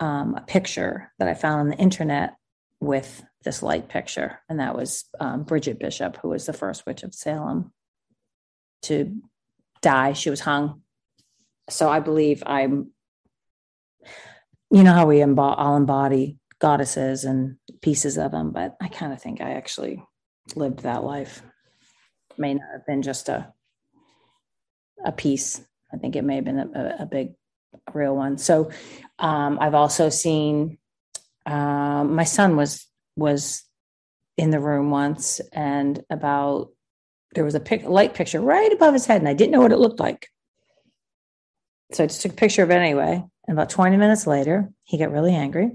um, a picture that I found on the internet with this light picture. And that was um, Bridget Bishop, who was the first witch of Salem to die. She was hung. So I believe I'm, you know, how we all embody goddesses and pieces of them, but I kind of think I actually lived that life. May not have been just a a piece. I think it may have been a, a big, real one. So um, I've also seen um, my son was was in the room once, and about there was a pic, light picture right above his head, and I didn't know what it looked like. So I just took a picture of it anyway. And about 20 minutes later, he got really angry.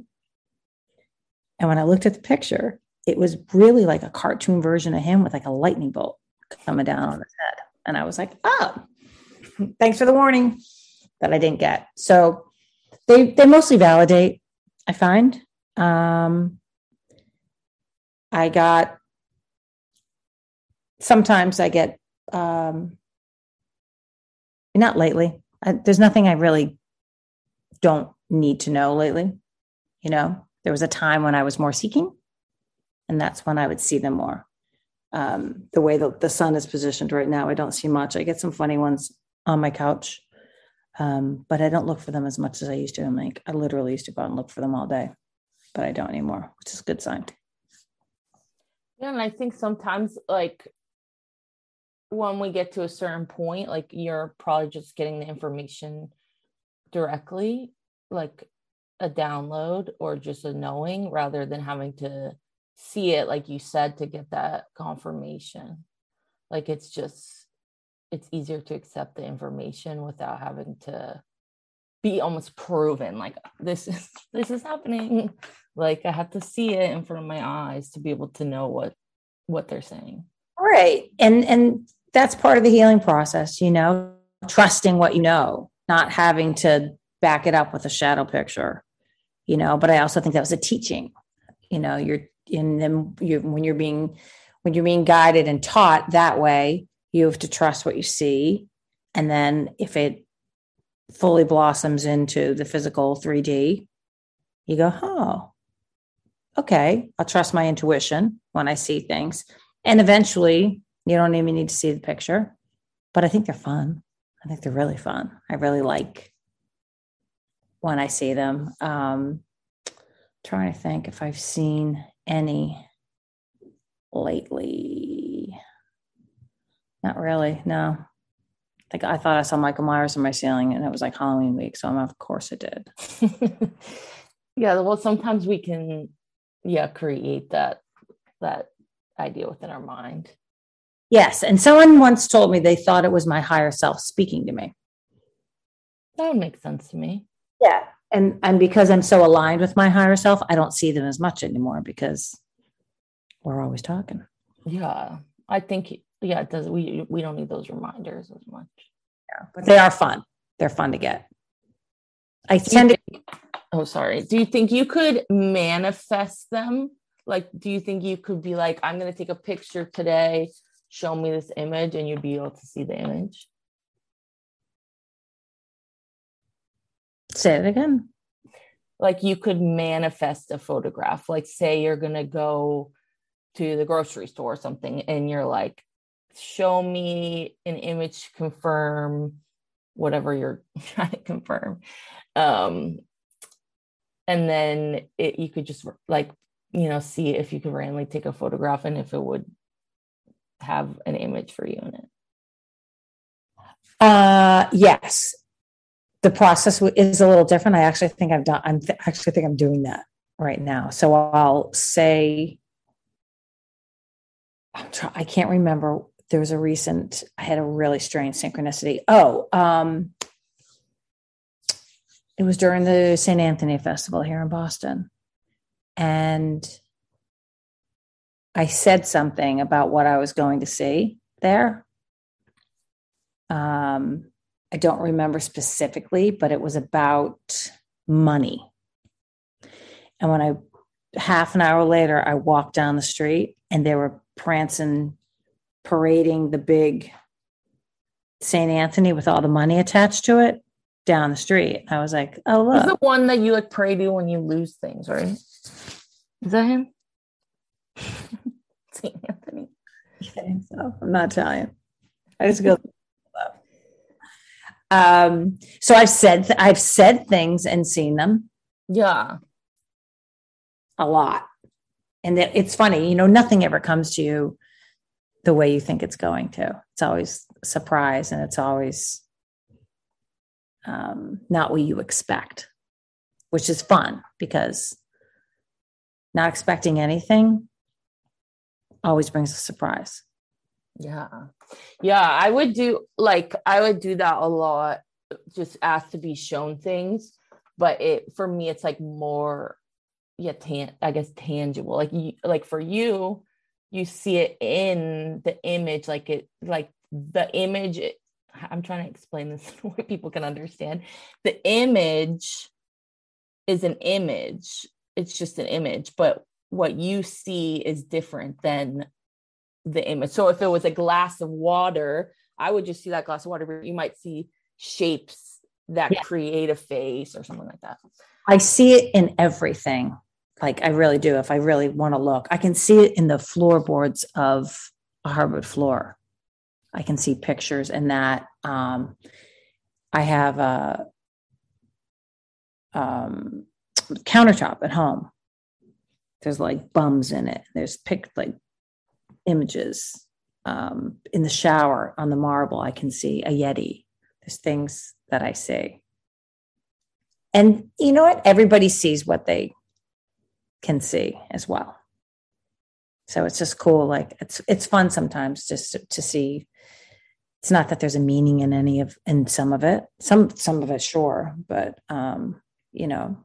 And when I looked at the picture, it was really like a cartoon version of him with like a lightning bolt coming down on his head. And I was like, oh, thanks for the warning that I didn't get. So they they mostly validate, I find. Um I got sometimes I get um not lately. I, there's nothing I really don't need to know lately. You know, there was a time when I was more seeking, and that's when I would see them more. Um, the way the, the sun is positioned right now, I don't see much. I get some funny ones on my couch, um, but I don't look for them as much as I used to. I'm like, I literally used to go out and look for them all day, but I don't anymore, which is a good sign. Yeah, and I think sometimes like when we get to a certain point, like you're probably just getting the information directly, like a download or just a knowing rather than having to see it like you said to get that confirmation like it's just it's easier to accept the information without having to be almost proven like oh, this is *laughs* this is happening. *laughs* Like i have to see it in front of my eyes to be able to know what what they're saying. Right. And and that's part of the healing process you know trusting what you know not having to back it up with a shadow picture you know but i also think that was a teaching you know you're in them you when you're being when you're being guided and taught that way you have to trust what you see. And then if it fully blossoms into the physical 3d you go oh okay i'll trust my intuition when i see things. And eventually you don't even need to see the picture but i think they're fun. I think they're really fun. I really like when i see them. Um trying to think if i've seen any lately. Not really, no. Like I thought I saw Michael Myers on my ceiling and it was like Halloween week. So I'm of course it did. *laughs* yeah, well sometimes we can yeah, create that that idea within our mind. Yes. And someone once told me they thought it was my higher self speaking to me. That would make sense to me. Yeah and and because i'm so aligned with my higher self i don't see them as much anymore because we're always talking yeah i think yeah it does we we don't need those reminders as much. Yeah but they are fun. They're fun to get. I tend to oh sorry. Do you think you could manifest them? Like do you think you could be like i'm going to take a picture today show me this image and you'd be able to see the image? Say it again. Like you could manifest a photograph. Like, say you're going to go to the grocery store or something, and you're like, show me an image confirm whatever you're *laughs* trying to confirm. Um, and then it, you could just like, you know, see if you could randomly take a photograph and if it would have an image for you in it. Uh, yes the process is a little different. I actually think I've done. I'm th- actually think I'm doing that right now. So I'll say, try, i can't remember. There was a recent. I had a really strange synchronicity. Oh, um, it was during the St. Anthony Festival here in Boston, and I said something about what I was going to see there. Um, I don't remember specifically, but it was about money. And when I, half an hour later, I walked down the street and they were prancing, parading the big St. Anthony with all the money attached to it down the street. I was like, oh, He's the one that you like pray to when you lose things, right? Is that him? *laughs* St. Anthony. Okay, so I'm not Italian. I just go. *laughs* Um, so I've said I've said things and seen them Yeah. a lot, and that it's funny. You know, nothing ever comes to you the way you think it's going to. It's always surprise, and it's always um, not what you expect, which is fun because not expecting anything always brings a surprise. Yeah. Yeah. I would do like I would do that a lot, just ask to be shown things. But it for me, it's like more yeah, tan I guess tangible. Like you like for you, you see it in the image, like it like the image. It, I'm trying to explain this in a way people can understand. The image is an image. It's just an image, but what you see is different than the image. So if it was a glass of water, I would just see that glass of water, but you might see shapes that Yeah. create a face or something like that. I see it in everything. Like I really do. If I really want to look, I can see it in the floorboards of a hardwood floor. I can see pictures in that. Um, I have a um, countertop at home. There's like bums in it. There's pic like images um, in the shower on the marble. I can see a yeti. There's things that I see. And you know what? Everybody sees what they can see as well. So it's just cool. Like it's it's fun sometimes just to, to see. It's not that there's a meaning in any of in some of it. Some some of it, sure, but um, you know,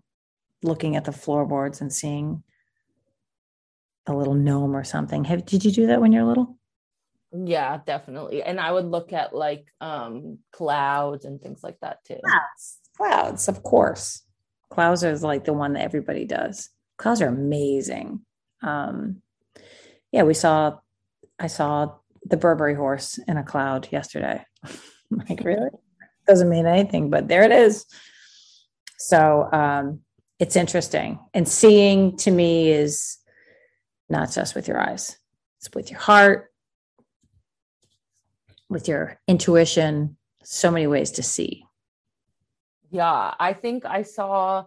looking at the floorboards and seeing a little gnome or something. Have did you do that when you're little? Yeah, definitely. And I would look at like um clouds and things like that too. Clouds, clouds, of course. Clouds is like the one that everybody does. Clouds are amazing. Um, yeah, we saw. I saw the Burberry horse in a cloud yesterday. *laughs* like really doesn't mean anything, but there it is. So um, it's interesting, and seeing to me is not just with your eyes; it's with your heart, with your intuition. So many ways to see. Yeah, I think I saw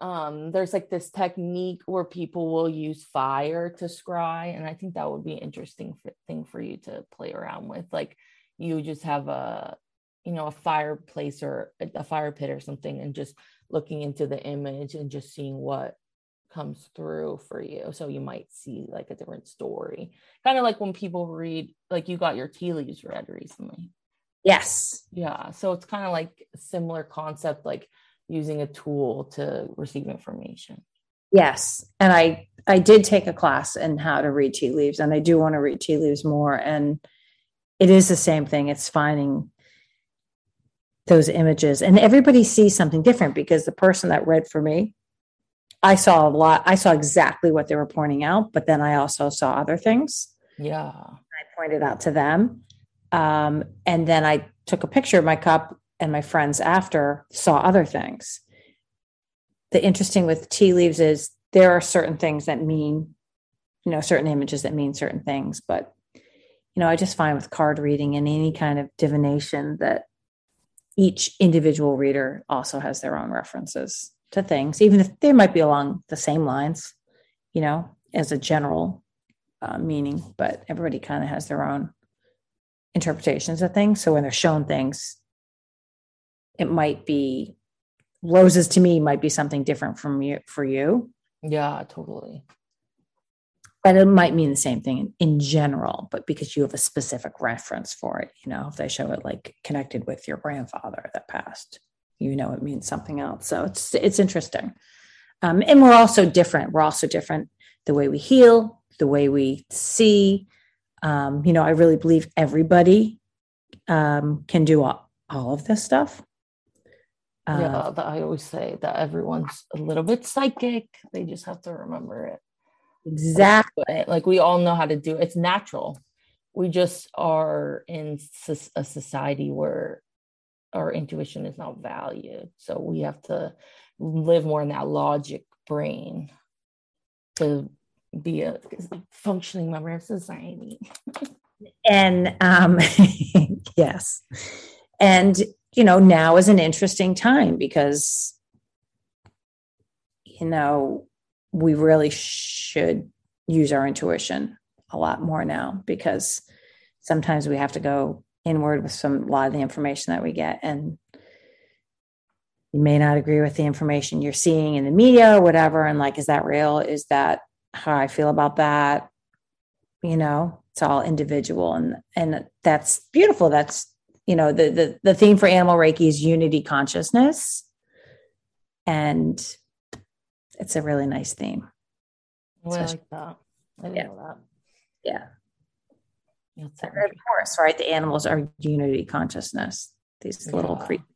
um there's like this technique where people will use fire to scry and I think that would be an interesting f- thing for you to play around with like you just have a you know a fireplace or a a fire pit or something and just looking into the image and just seeing what comes through for you so you might see like a different story. Kind of like when people read like you got your tea leaves read recently. Yes, yeah, so it's kind of like similar concept, like using a tool to receive information. Yes, and I I did take a class in how to read tea leaves, and I do want to read tea leaves more. And it is the same thing. It's finding those images, and everybody sees something different because the person that read for me, I saw a lot. I saw exactly what they were pointing out, but then I also saw other things. Yeah, I pointed out to them, um, and then I took a picture of my cup, and my friends after saw other things. The interesting with tea leaves is there are certain things that mean you know certain images that mean certain things but you know i just find with card reading and any kind of divination that each individual reader also has their own references to things even if they might be along the same lines you know as a general uh, meaning but everybody kind of has their own interpretations of things. So when they're shown things it might be roses to me might be something different from you for you yeah, totally. but it might mean the same thing in, in general but because you have a specific reference for it you know if they show it like connected with your grandfather that passed you know it means something else so it's it's interesting um, and we're also different we're also different the way we heal the way we see. Um, you know, I really believe everybody um, can do all, all of this stuff. Yeah, that I always say that everyone's a little bit psychic. They just have to remember it. Exactly. Like we all know how to do it. It's natural. We just are in a society where our intuition is not valued. So we have to live more in that logic brain to be a functioning member of society. *laughs* and um, *laughs* yes. And, you know, now is an interesting time because, you know, we really should use our intuition a lot more now because sometimes we have to go inward with some a lot of the information that we get and you may not agree with the information you're seeing in the media or whatever. And like is that real? Is that how i feel about that? You know it's all individual and and that's beautiful. That's you know the the, the theme for animal reiki is unity consciousness and it's a really nice theme well, i like that i yeah. know that yeah that's of course, right? The animals are unity consciousness, these yeah. little creatures.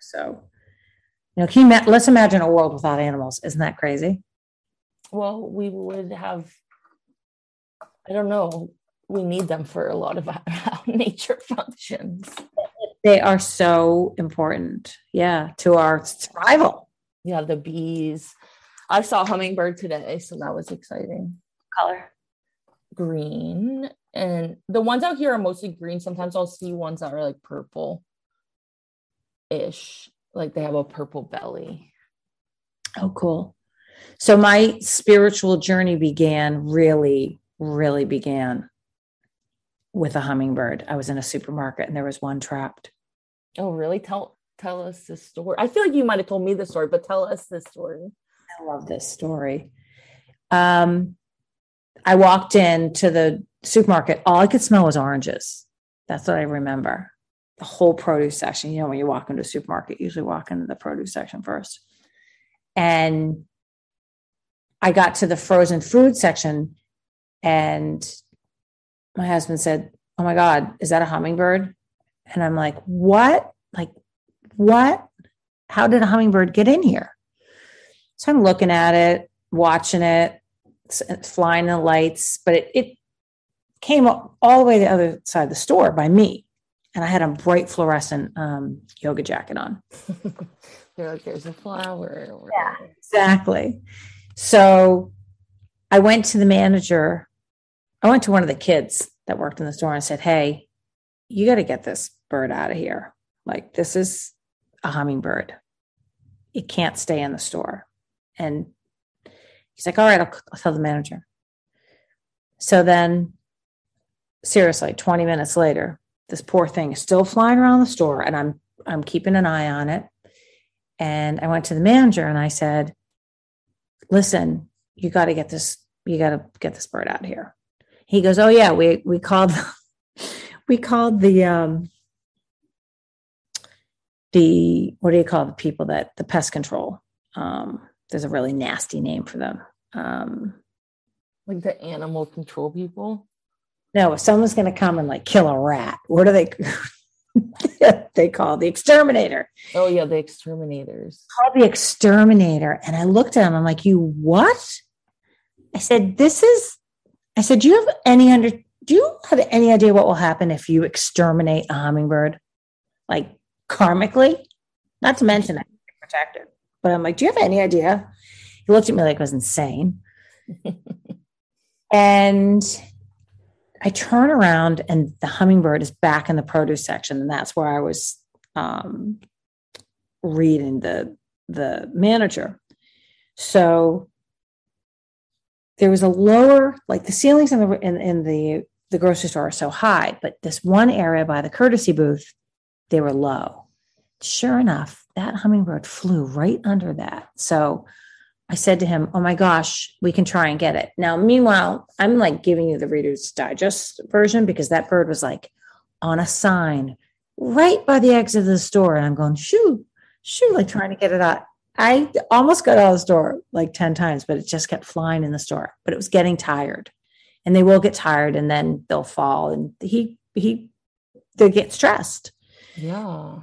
So, you know, can you ma- let's imagine a world without animals. Isn't that crazy? Well, we would have, I don't know, we need them for a lot of how *laughs* nature functions. They are so important, yeah, to our survival. Yeah, the bees. I saw a hummingbird today, so that was exciting. Color. Green and the ones out here are mostly green. Sometimes i'll see ones that are like purple ish like they have a purple belly. Oh cool. So my spiritual journey began really really began with a hummingbird. I was in a supermarket and there was one trapped oh really tell tell us the story i feel like you might have told me the story but tell us the story i love this story um I walked into the supermarket, all I could smell was oranges. That's what I remember. The whole produce section. You know, when you walk into a supermarket, you usually walk into the produce section first. And I got to the frozen food section, and my husband said, Oh my God, is that a hummingbird? And I'm like, What? Like, what? How did a hummingbird get in here? So I'm looking at it, watching it, flying the lights, but it, it came all the way to the other side of the store by me. And I had a bright fluorescent um, yoga jacket on. *laughs* They're like, there's a flower. Yeah, exactly. So I went to the manager. I went to one of the kids that worked in the store and said, Hey, you got to get this bird out of here. Like, this is a hummingbird. It can't stay in the store. And He's like, all right, I'll, I'll tell the manager. So then, seriously, 20 minutes later, this poor thing is still flying around the store and I'm I'm keeping an eye on it. And I went to the manager and I said, listen, you got to get this, you got to get this bird out here. He goes, Oh yeah, we we called we called the um the what do you call the people that the pest control um there's a really nasty name for them. Um, like the animal control people. No, if someone's going to come and like kill a rat, what do they? *laughs* they call the exterminator. Oh yeah, the exterminators. Call the exterminator, and I looked at him. I'm like, "You what?" I said, "This is." I said, "Do you have any under? Do you have any idea what will happen if you exterminate a hummingbird, like karmically? Not to mention it protected." But I'm like, do you have any idea? He looked at me like I was insane. *laughs* and I turn around and the hummingbird is back in the produce section. And that's where I was um, reading the the manager. So there was a lower, like the ceilings in the in, in the the grocery store are so high, but this one area by the courtesy booth, they were low. Sure enough, that hummingbird flew right under that. So I said to him, Oh my gosh, we can try and get it. Now, meanwhile, I'm like giving you the Reader's Digest version because that bird was like on a sign right by the exit of the store. And I'm going, shoo, shoo, like trying to get it out. I almost got out of the store like 10 times, but it just kept flying in the store. But it was getting tired. And they will get tired and then they'll fall and he he they get stressed. Yeah.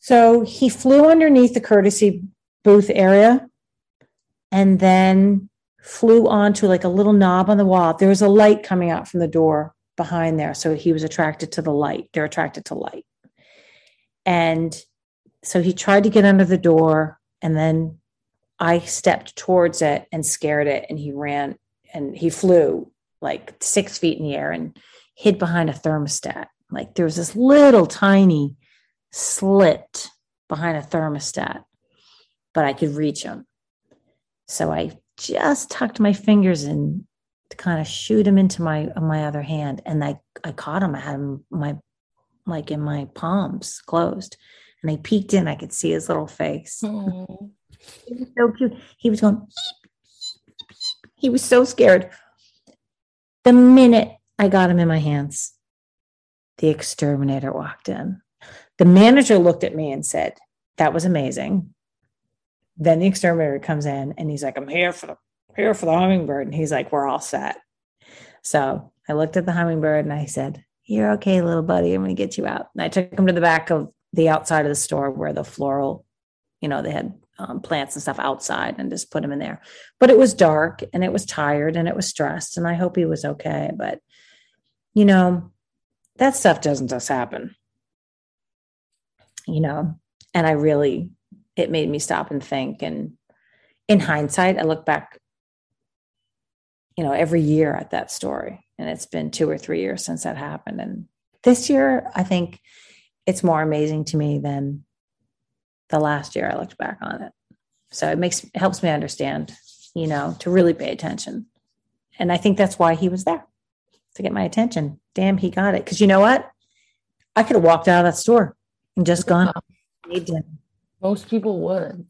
So he flew underneath the courtesy booth area and then flew onto like a little knob on the wall. There was a light coming out from the door behind there. So he was attracted to the light. They're attracted to light. And so he tried to get under the door and then I stepped towards it and scared it and he ran and he flew like six feet in the air and hid behind a thermostat. Like there was this little tiny slit behind a thermostat, but I could reach him. So I just tucked my fingers in to kind of shoot him into my my other hand, and I I caught him. I had him my like in my palms closed, and I peeked in. I could see his little face. Oh. *laughs* He was so cute. He was going. He was so scared. The minute I got him in my hands, the exterminator walked in. The manager looked at me and said, That was amazing. Then the exterminator comes in and he's like, I'm here for the here for the hummingbird. And he's like, We're all set. So I looked at the hummingbird and I said, You're okay, little buddy. I'm gonna get you out. And I took him to the back of the outside of the store where the floral, you know, they had um, plants and stuff outside and just put him in there. But it was dark and it was tired and it was stressed. And I hope he was okay. But, you know, that stuff doesn't just happen, you know, and I really, it made me stop and think. And in hindsight, I look back, you know, every year at that story. And it's been two or three years since that happened. And this year, I think it's more amazing to me than the last year I looked back on it. So it makes it helps me understand, you know, to really pay attention. And I think that's why he was there to get my attention. Damn, he got it. Because you know what? I could have walked out of that store and just gone. Most people would.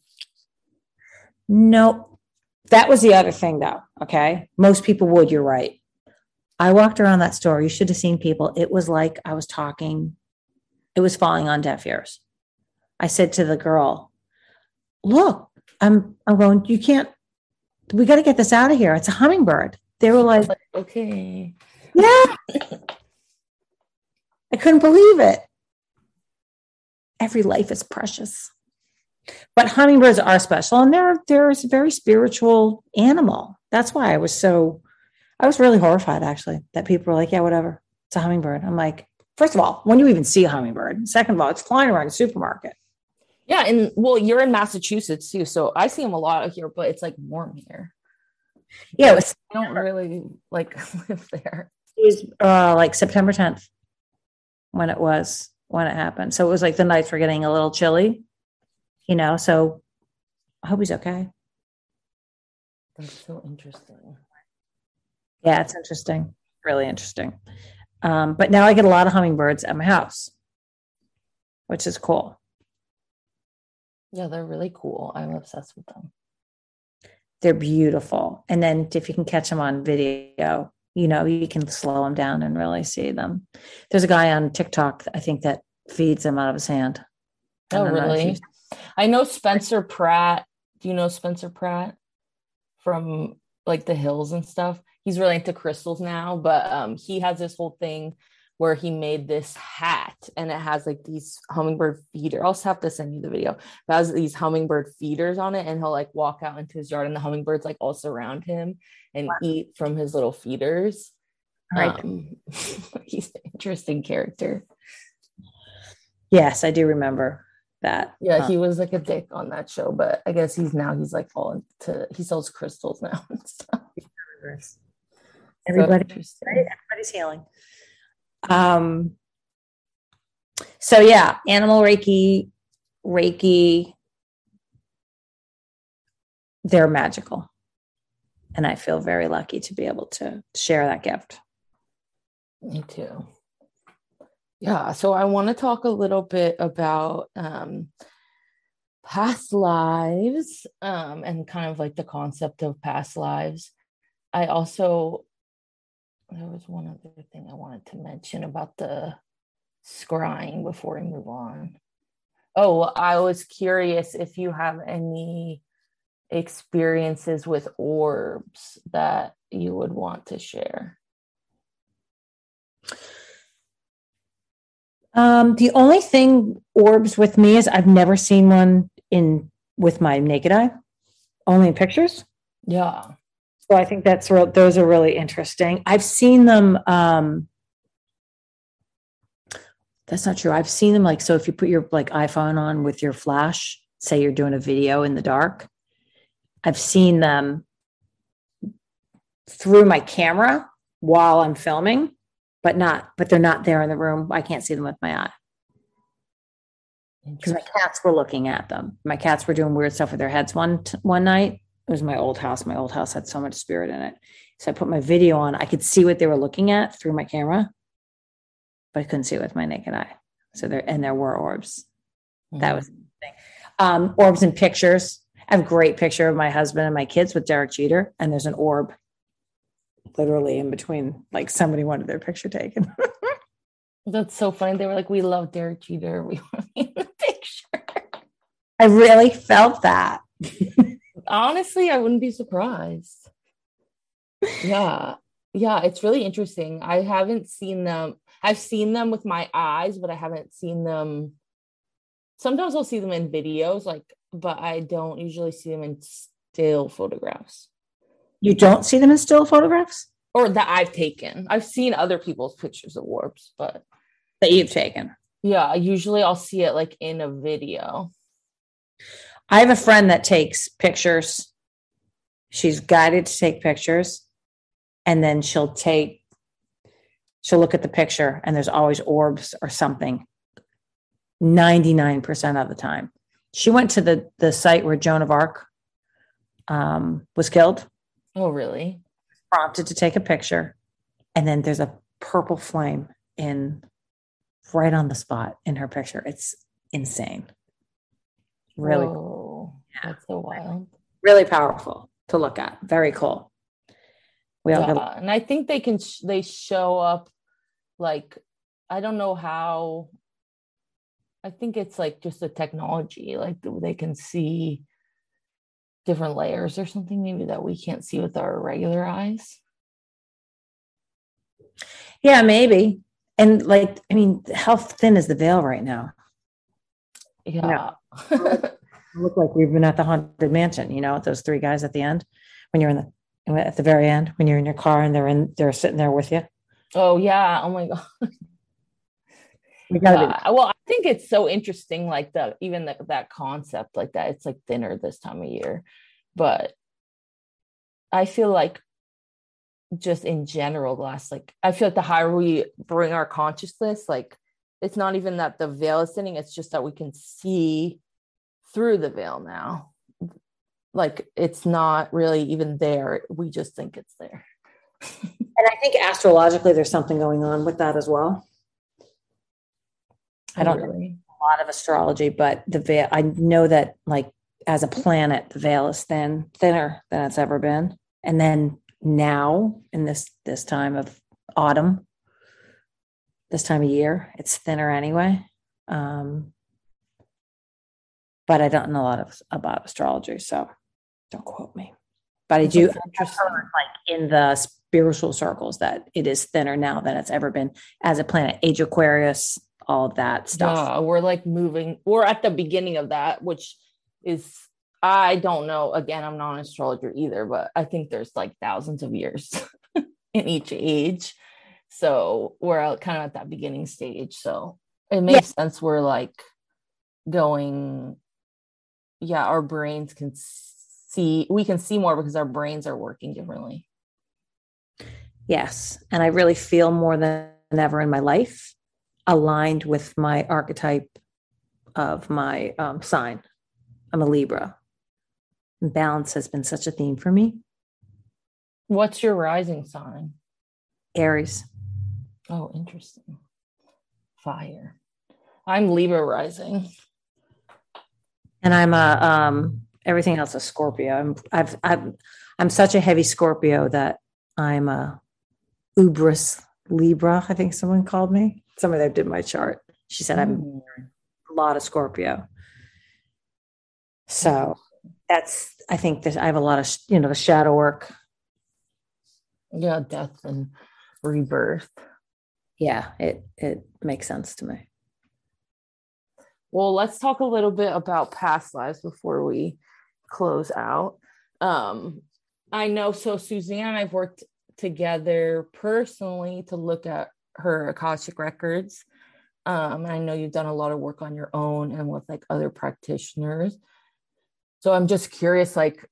No, that was the other thing, though. Okay. Most people would. You're right. I walked around that store. You should have seen people. It was like I was talking, it was falling on deaf ears. I said to the girl, Look, I'm, I'm going, you can't, we got to get this out of here. It's a hummingbird. They were like, Okay. Yeah. I couldn't believe it. Every life is precious. But hummingbirds are special and they're they're a very spiritual animal. That's why I was so I was really horrified actually that people were like, yeah, whatever. It's a hummingbird. I'm like, first of all, when do you even see a hummingbird? Second of all, it's flying around a supermarket. Yeah, and well, you're in Massachusetts too, so I see them a lot here, but it's like warm here. Yeah, it was, I don't really like *laughs* live there. it was uh, like September 10th when it was when it happened. So it was like the nights were getting a little chilly, you know. So I hope he's okay. That's so interesting. Yeah, it's interesting, really interesting. Um, but now I get a lot of hummingbirds at my house, which is cool. Yeah, they're really cool. I'm obsessed with them. They're beautiful. And then if you can catch them on video, you know, you can slow them down and really see them. There's a guy on TikTok, I think, that feeds them out of his hand. Oh, know really? I know Spencer Pratt. Do you know Spencer Pratt from like the hills and stuff? He's really into crystals now, but um he has this whole thing where he made this hat and it has like these hummingbird feeder. I'll have to send you the video. It has these hummingbird feeders on it, and he'll like walk out into his yard and the hummingbirds like all surround him and eat from his little feeders. Right. Um, *laughs* he's an interesting character. Yes, I do remember that. Yeah, Uh, he was like a dick on that show, but I guess he's now he's like all into he sells crystals now and stuff. So everybody, right? everybody's healing. Um. So yeah, animal reiki, reiki. They're magical, and I feel very lucky to be able to share that gift. Me too. Yeah, so I want to talk a little bit about um past lives um and kind of like the concept of past lives. I also there was one other thing I wanted to mention about the scrying before we move on. Oh, I was curious if you have any experiences with orbs that you would want to share. Um, the only thing orbs with me is I've never seen one in with my naked eye, only in pictures. Yeah. So I think that's real. Those are really interesting. I've seen them. Um, that's not true. I've seen them like so. If you put your like iPhone on with your flash, say you're doing a video in the dark, I've seen them through my camera while I'm filming, but not. But they're not there in the room. I can't see them with my eye because my cats were looking at them. My cats were doing weird stuff with their heads one one night. It was my old house. My old house had so much spirit in it. So I put my video on. I could see what they were looking at through my camera, but I couldn't see it with my naked eye. So there and there were orbs. That was. Um, orbs and pictures. I have a great picture of my husband and my kids with Derek Jeter, and there's an orb literally in between. Like somebody wanted their picture taken. *laughs* That's so funny. They were like, "We love Derek Jeter. *laughs* We want to be in the picture." I really felt that. *laughs* Honestly, I wouldn't be surprised. Yeah, yeah, it's really interesting. I haven't seen them. I've seen them with my eyes, but I haven't seen them. Sometimes I'll see them in videos, like, but I don't usually see them in still photographs You don't see them in still photographs or that I've taken. I've seen other people's pictures of orbs, but that you've taken. yeah, usually I'll see it like in a video. I have a friend that takes pictures. She's guided to take pictures, and then she'll take, she'll look at the picture, and there's always orbs or something. 99% of the time. She went to the, the site where Joan of Arc um, was killed, Oh, really? prompted to take a picture, and then there's a purple flame in right on the spot in her picture. It's insane. Really Whoa, that's so wild. really powerful to look at. Very cool. We all yeah, got and I think they can sh- they show up like I don't know how. I think it's like just a technology, like they can see different layers or something maybe that we can't see with our regular eyes. yeah, maybe. And like, I mean, how thin is the veil right now? Yeah. Look like we've been at the haunted mansion, you know, those three guys at the end when you're in the at the very end when you're in your car and they're in they're sitting there with you. oh yeah. Oh my god. We gotta Uh, well, I think it's so interesting, like the even the, that concept, like that it's like thinner this time of year, but I feel like just in general, the last like I feel like the higher we bring our consciousness, like it's not even that the veil is thinning; it's just that we can see through the veil now. Like it's not really even there; we just think it's there. *laughs* And I think astrologically, there's something going on with that as well. I don't know really. a lot of astrology, but the veil, I know that like as a planet, the veil is thin, thinner than it's ever been. And then now in this this time of autumn, this time of year, it's thinner anyway. Um, but I don't know a lot of about astrology, so don't quote me. But I do like in the spiritual circles that it is thinner now than it's ever been as a planet. Age Aquarius, all that stuff. Yeah, we're like moving. We're at the beginning of that, which is I don't know. Again, I'm not an astrologer either, but I think there's like thousands of years *laughs* in each age. So we're kind of at that beginning stage. So it makes sense. We're like going, yeah, our brains can see, we can see more because our brains are working differently. Yes. And I really feel more than ever in my life aligned with my archetype of my um, sign. I'm a Libra. And balance has been such a theme for me. What's your rising sign? Aries. Oh, interesting. Fire. I'm Libra rising. And I'm a um everything else a Scorpio. I'm I've I've I'm such a heavy Scorpio that I'm a Ubris Libra, I think someone called me. Somebody that did my chart. She said I'm a lot of Scorpio. So that's I think that I have a lot of you know the shadow work. Yeah, death and rebirth. yeah, it it makes sense to me. Well, let's talk a little bit about past lives before we close out. Um, I know so Suzanne and I've worked together personally to look at her Akashic records. Um, and I know you've done a lot of work on your own and with like other practitioners. So I'm just curious, like,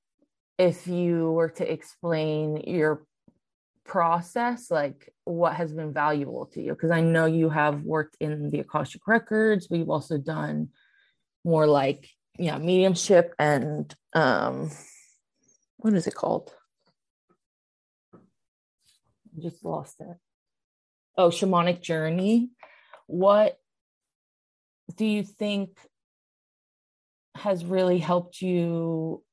if you were to explain your process, like what has been valuable to you? Because I know you have worked in the Akashic records, but you've also done more like yeah, mediumship and um what is it called? I just lost it. Oh, shamanic journey. What do you think has really helped you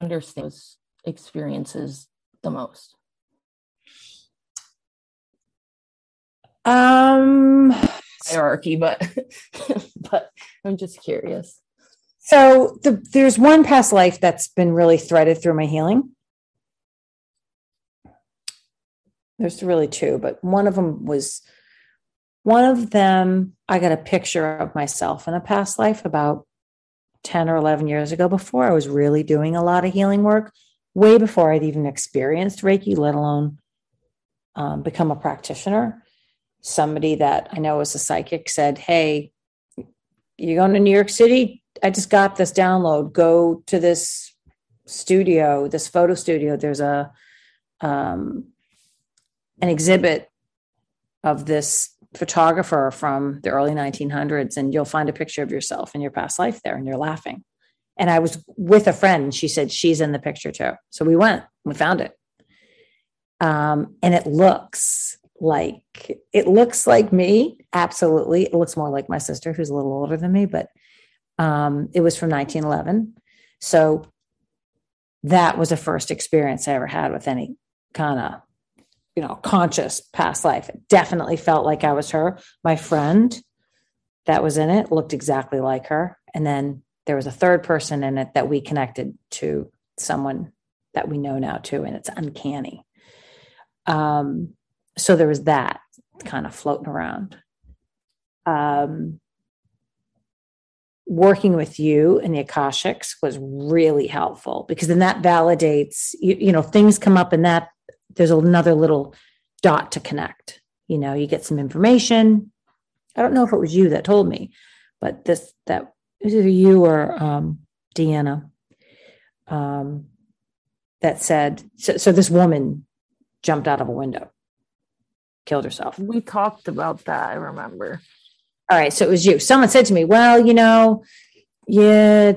understand those experiences the most? Um hierarchy, but *laughs* but I'm just curious. So the, there's one past life that's been really threaded through my healing. There's really two, but one of them was one of them. I got a picture of myself in a past life about 10 or 11 years ago before I was really doing a lot of healing work, way before I'd even experienced Reiki, let alone um, become a practitioner. Somebody that I know is a psychic said, Hey, you going to New York City? I just got this download. Go to this studio, this photo studio. There's a um, an exhibit of this photographer from the early 1900s, and you'll find a picture of yourself in your past life there, and you're laughing. And I was with a friend, and she said she's in the picture too. So we went, we found it, um, and it looks like it looks like me. Absolutely, it looks more like my sister, who's a little older than me, but um, it was from 1911. So that was the first experience I ever had with any kind of, you know, conscious past life. It definitely felt like I was her. My friend that was in it looked exactly like her. And then there was a third person in it that we connected to someone that we know now too. And it's uncanny. Um, so there was that kind of floating around. Um, working with you and the akashics was really helpful because then that validates you, you know things come up and that there's another little dot to connect. You know you get some information. I don't know if it was you that told me but this that was either you or um, deanna um, that said so, so this woman jumped out of a window killed herself we talked about that i remember all right, so it was you. Someone said to me, "Well, you know, yeah,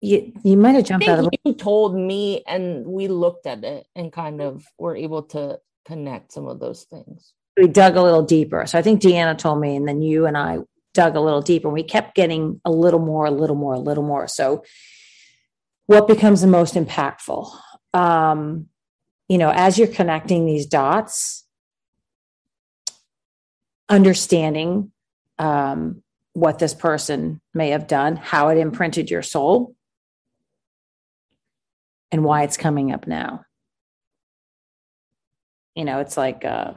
you you might have jumped out of." You told me, and we looked at it and kind of were able to connect some of those things. We dug a little deeper. So I think Deanna told me, and then you and I dug a little deeper. And We kept getting a little more, a little more, a little more. So, what becomes the most impactful? Um, you know, as you're connecting these dots, understanding um, what this person may have done, how it imprinted your soul, and why it's coming up now. You know, it's like a, uh,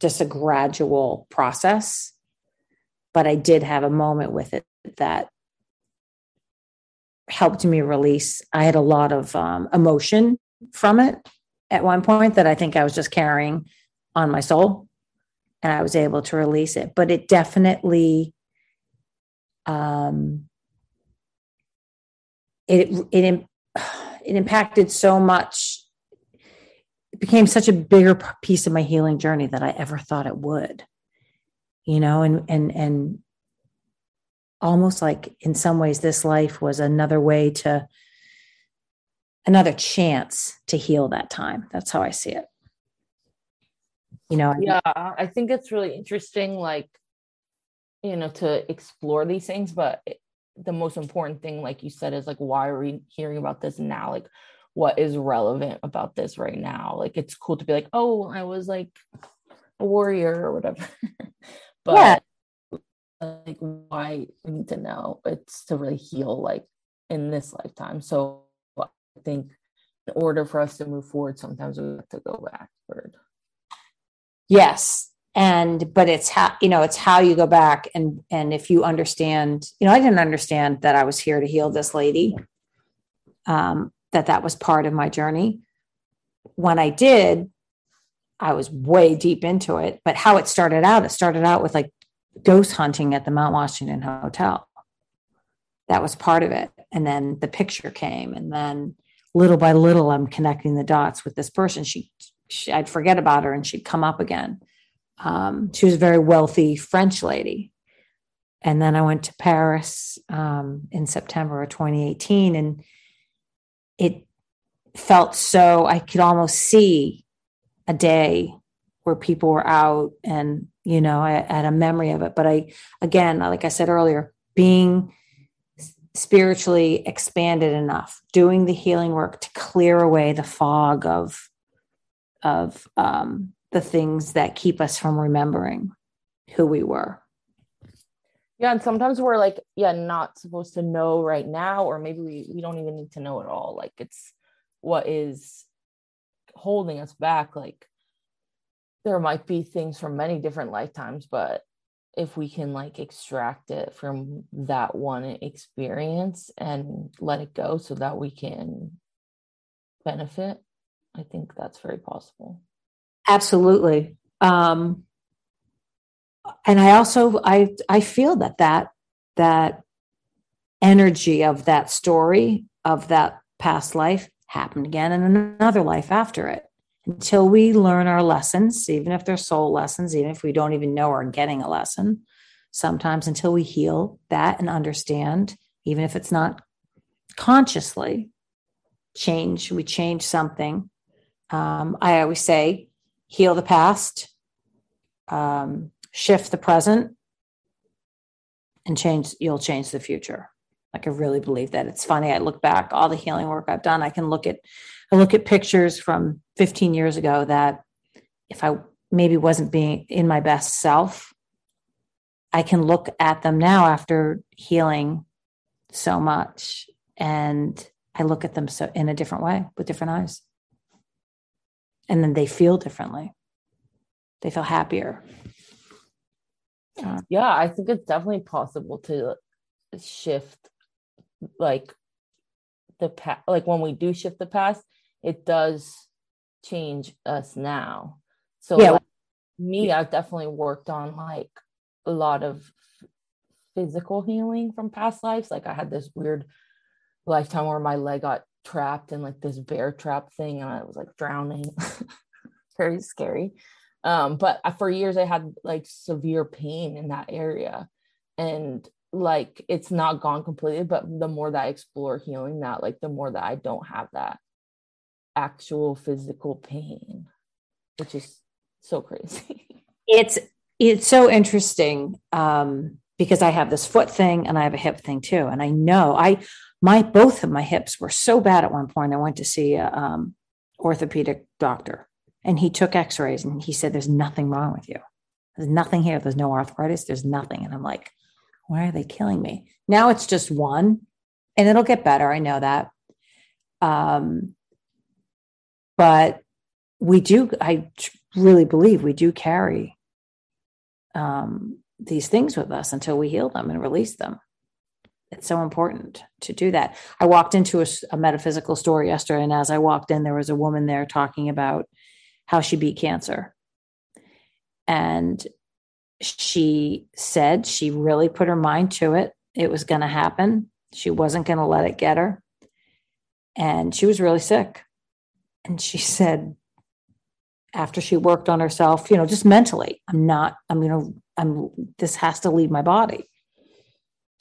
just a gradual process. But I did have a moment with it that helped me release. I had a lot of um, emotion from it at one point that I think I was just carrying on my soul and I was able to release it. But it definitely, um, it it *sighs* it impacted so much. It became such a bigger piece of my healing journey that I ever thought it would. You know, and and and almost like in some ways this life was another way to another chance to heal that time. That's how I see it you know yeah i think it's really interesting like you know to explore these things but the most important thing like you said is like why are we hearing about this now? Like what is relevant about this right now? Like it's cool to be like oh i was like a warrior or whatever. *laughs* But yeah. like why we need to know it's to really heal like in this lifetime. So i think in order for us to move forward sometimes we have to go backward yes. And but it's how you know it's how you go back and and if you understand you know i didn't understand that i was here to heal this lady um that that was part of my journey. When i did i was way deep into it but how it started out it started out with like ghost hunting at the mount washington hotel. That was part of it. And then the picture came. And then little by little i'm connecting the dots with this person. She, she i'd forget about her and she'd come up again um, she was a very wealthy French lady. And then I went to Paris um, in September of 2018, and it felt so, I could almost see a day where people were out and, you know, I, I had a memory of it. But I, again, like I said earlier, being spiritually expanded enough, doing the healing work to clear away the fog of, of um, the things that keep us from remembering who we were. Yeah, and sometimes we're like, yeah, not supposed to know right now, or maybe we, we don't even need to know at all. Like it's what is holding us back. Like there might be things from many different lifetimes, but if we can like extract it from that one experience and let it go so that we can benefit, I think that's very possible. Absolutely. Um, and I also I I feel that that that energy of that story of that past life happened again in another life after it until we learn our lessons even if they're soul lessons even if we don't even know we're getting a lesson sometimes until we heal that and understand even if it's not consciously change we change something um, i always say heal the past, um, shift the present, and change. You'll change the future. Like I really believe that. It's funny. I look back all the healing work I've done. I can look at, I look at pictures from 15 years ago that if I maybe wasn't being in my best self, I can look at them now after healing so much and I look at them so in a different way with different eyes and then they feel differently. They feel happier. Uh, yeah i think it's definitely possible to shift like the past like when we do shift the past it does change us now. So yeah. Like, me i've definitely worked on like a lot of physical healing from past lives. Like i had this weird lifetime where my leg got trapped in like this bear trap thing and I was like drowning. *laughs* Very scary. Um, but for years I had like severe pain in that area. And like it's not gone completely, but the more that I explore healing that, like the more that I don't have that actual physical pain, which is so crazy. *laughs* It's it's so interesting um because I have this foot thing and I have a hip thing too. And I know I my both of my hips were so bad at one point. I went to see a um, orthopedic doctor, and he took X-rays, and he said, "There's nothing wrong with you. There's nothing here. There's no arthritis. There's nothing." And I'm like, "Why are they killing me?" Now it's just one, and it'll get better. I know that. Um, but we do. I really believe we do carry um, these things with us until we heal them and release them it's so important to do that. I walked into a, a, metaphysical store yesterday, and as I walked in, there was a woman there talking about how she beat cancer. And she said she really put her mind to it. It was going to happen. She wasn't going to let it get her. And she was really sick. And she *laughs* said, after she worked on herself, you know, just mentally, I'm not, I'm going to, I'm, this has to leave my body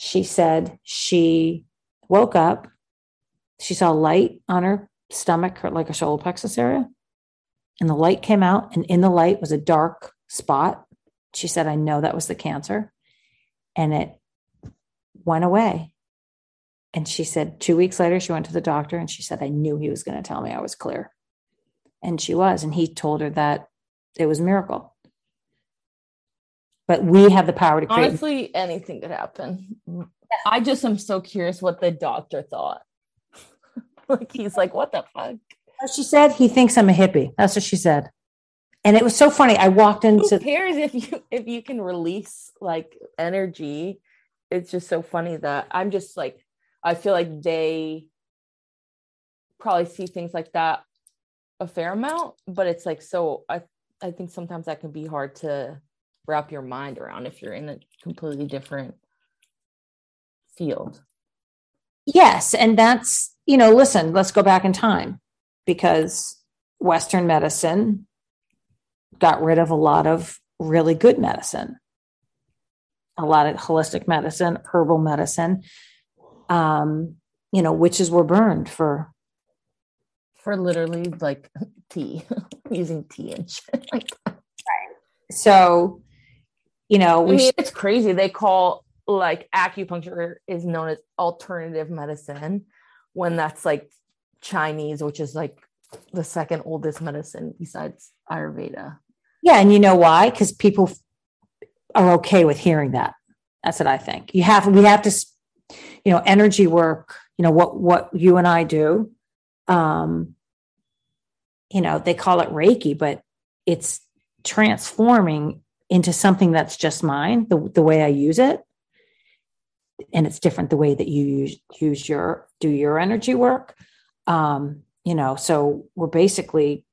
she said she woke up, she saw light on her stomach, her, like a solar plexus area, and the light came out, and in the light was a dark spot. She said, I know that was the cancer. And it went away. And she said, two weeks later, she went to the doctor and she said, I knew he was going to tell me I was clear. And she was. And he told her that it was a miracle but we have the power to create. Honestly, anything could happen. I just am so curious what the doctor thought. *laughs* like he's like, what the fuck? She said he thinks I'm a hippie. That's what she said. and it was so funny. I walked into Who into cares if you if you can release like energy? It's just so funny that I'm just like I feel like they probably see things like that a fair amount, but it's like so I I think sometimes that can be hard to wrap your mind around if you're in a completely different field. Yes. And that's, you know, listen, let's go back in time because Western medicine got rid of a lot of really good medicine, a lot of holistic medicine, herbal medicine. Um, you know, witches were burned for For literally like *laughs* tea, *laughs* using tea and shit like that. so, you know, I we mean, it's crazy. They call like acupuncture is known as alternative medicine when that's like Chinese, which is like the second oldest medicine besides Ayurveda. Yeah, and you know why? Because people are okay with hearing that. That's what I think. You have we have to, you know, energy work. You know what what you and I do. Um, you know, they call it Reiki, but it's transforming into something that's just mine. The the way I use it, and it's different the way that you use use your do your energy work. Um, you know, so we're basically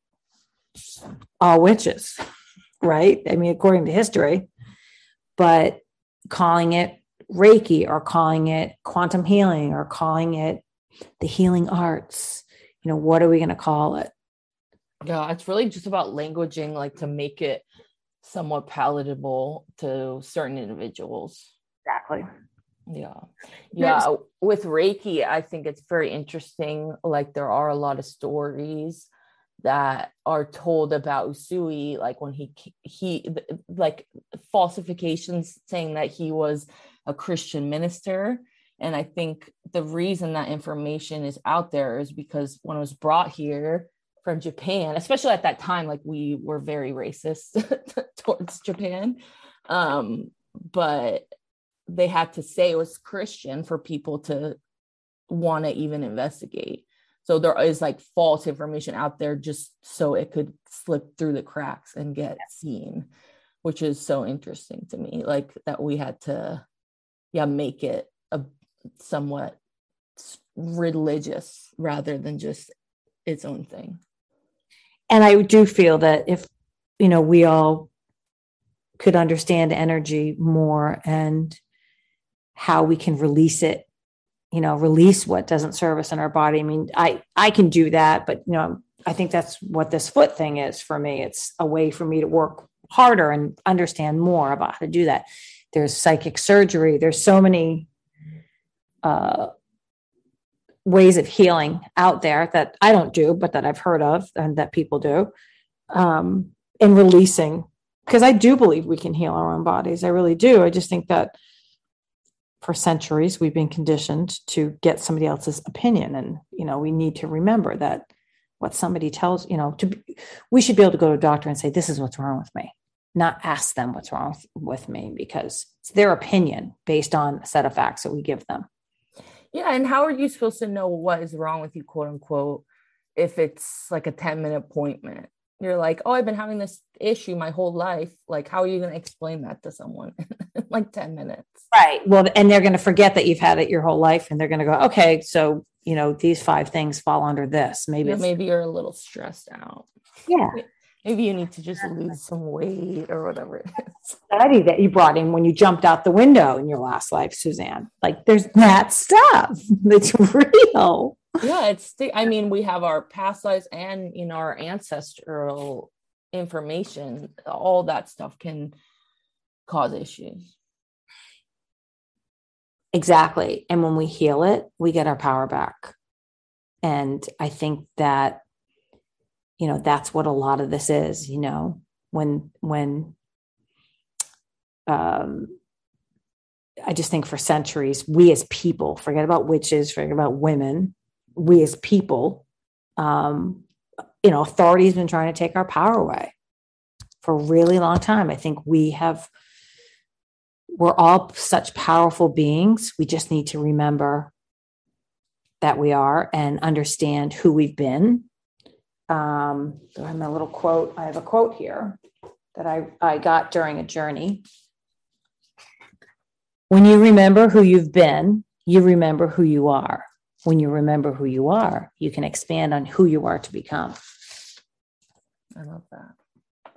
all witches right? I mean, according to history, but calling it Reiki or calling it quantum healing or calling it the healing arts, you know, what are we going to call it? Yeah, it's really just about languaging, like to make it somewhat palatable to certain individuals. Exactly. Yeah. Yeah. Uh, with Reiki, I think it's very interesting. Like there are a lot of stories that are told about Usui, like when he he like falsifications saying that he was a Christian minister. And I think the reason that information is out there is because when it was brought here from Japan, especially at that time, like we were very racist *laughs* towards Japan. Um, but they had to say it was Christian for people to want to even investigate. So there is like false information out there just so it could slip through the cracks and get seen, which is so interesting to me. Like that we had to, yeah, make it a somewhat religious rather than just its own thing. And I do feel that if, you know, we all could understand energy more and how we can release it you know release what doesn't serve us in our body. I mean i i can do that but you know i think that's what this foot thing is for me. It's a way for me to work harder and understand more about how to do that. There's psychic surgery. There's so many uh ways of healing out there that i don't do but that i've heard of and that people do um and releasing. Because i do believe we can heal our own bodies. I really do. I just think that for centuries we've been conditioned to get somebody else's opinion. And you know we need to remember that what somebody tells you know to be, we should be able to go to a doctor and say this is what's wrong with me not ask them what's wrong with me because it's their opinion based on a set of facts that we give them Yeah. And how are you supposed to know what is wrong with you, quote unquote, if it's like a 10 minute appointment? You're like, oh, I've been having this issue my whole life. Like, how are you going to explain that to someone in like 10 minutes? right well and they're going to forget that you've had it your whole life and they're going to go okay so you know these five things fall under this maybe it's, maybe you're a little stressed out. yeah Maybe you need to just lose some weight or whatever it is. study that you brought in when you jumped out the window in your last life suzanne like there's that stuff *laughs* that's real yeah it's the, i mean we have our past lives and you know our ancestral information all that stuff can cause issues Exactly. And when we heal it, we get our power back. And I think that, you know, that's what a lot of this is, you know, when, when, um, I just think for centuries, we as people, forget about witches, forget about women, we as people, um, you know, authority has been trying to take our power away for a really long time. I think we have we're all such powerful beings. We just need to remember that we are and understand who we've been. Um, I have my little quote. I have a quote here that I, I got during a journey. When you remember who you've been, you remember who you are. When you remember who you are, you can expand on who you are to become. I love that.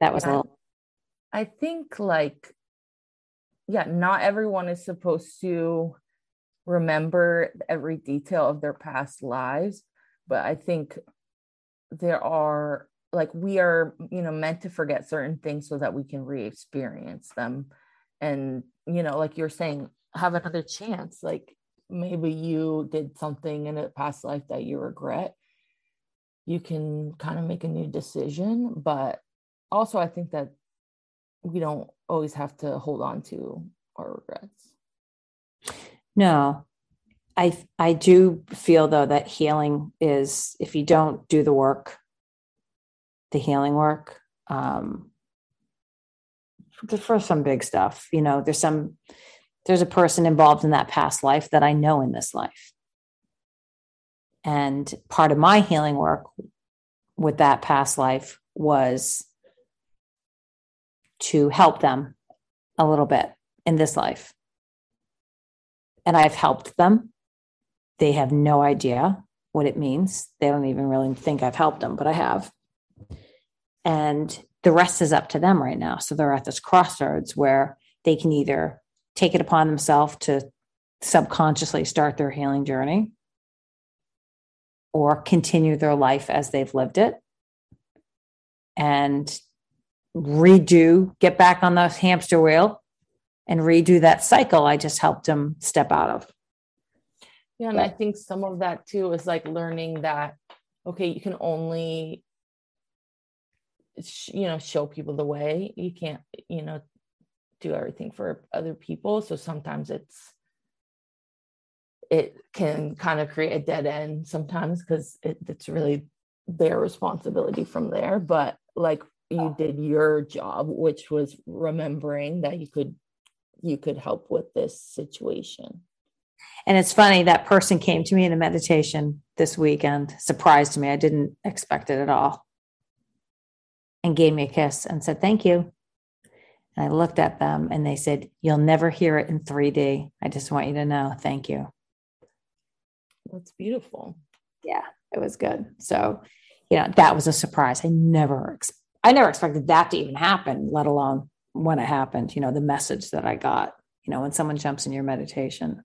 That was a little. I think like yeah, not everyone is supposed to remember every detail of their past lives, but I think there are like we are, you know, meant to forget certain things so that we can re-experience them. And, you know, like you're saying, have another chance. Like maybe you did something in a past life that you regret. You can kind of make a new decision, but also I think that we don't always have to hold on to our regrets. No, I I do feel though that healing is if you don't do the work, the healing work, um, for some big stuff, you know, there's some there's a person involved in that past life that I know in this life. And part of my healing work with that past life was to help them a little bit in this life. And I've helped them. They have no idea what it means. They don't even really think I've helped them, but I have. And the rest is up to them right now. So they're at this crossroads where they can either take it upon themselves to subconsciously start their healing journey or continue their life as they've lived it and redo, get back on the hamster wheel and redo that cycle I just helped them step out of. Yeah, and but, I think some of that too is like learning that okay, you can only you know show people the way. You can't, you know, do everything for other people. So sometimes it's it can kind of create a dead end sometimes because it, it's really their responsibility from there. But like you oh. did your job, which was remembering that you could you could help with this situation. And it's funny that person came to me in a meditation this weekend, surprised me. I didn't expect it at all. And gave me a kiss and said, Thank you. And I looked at them and they said, You'll never hear it in 3D. I just want you to know. Thank you. That's beautiful. Yeah, it was good. So, you know, that was a surprise. I never, I never expected that to even happen, let alone when it happened, you know, the message that I got, you know, when someone jumps in your meditation,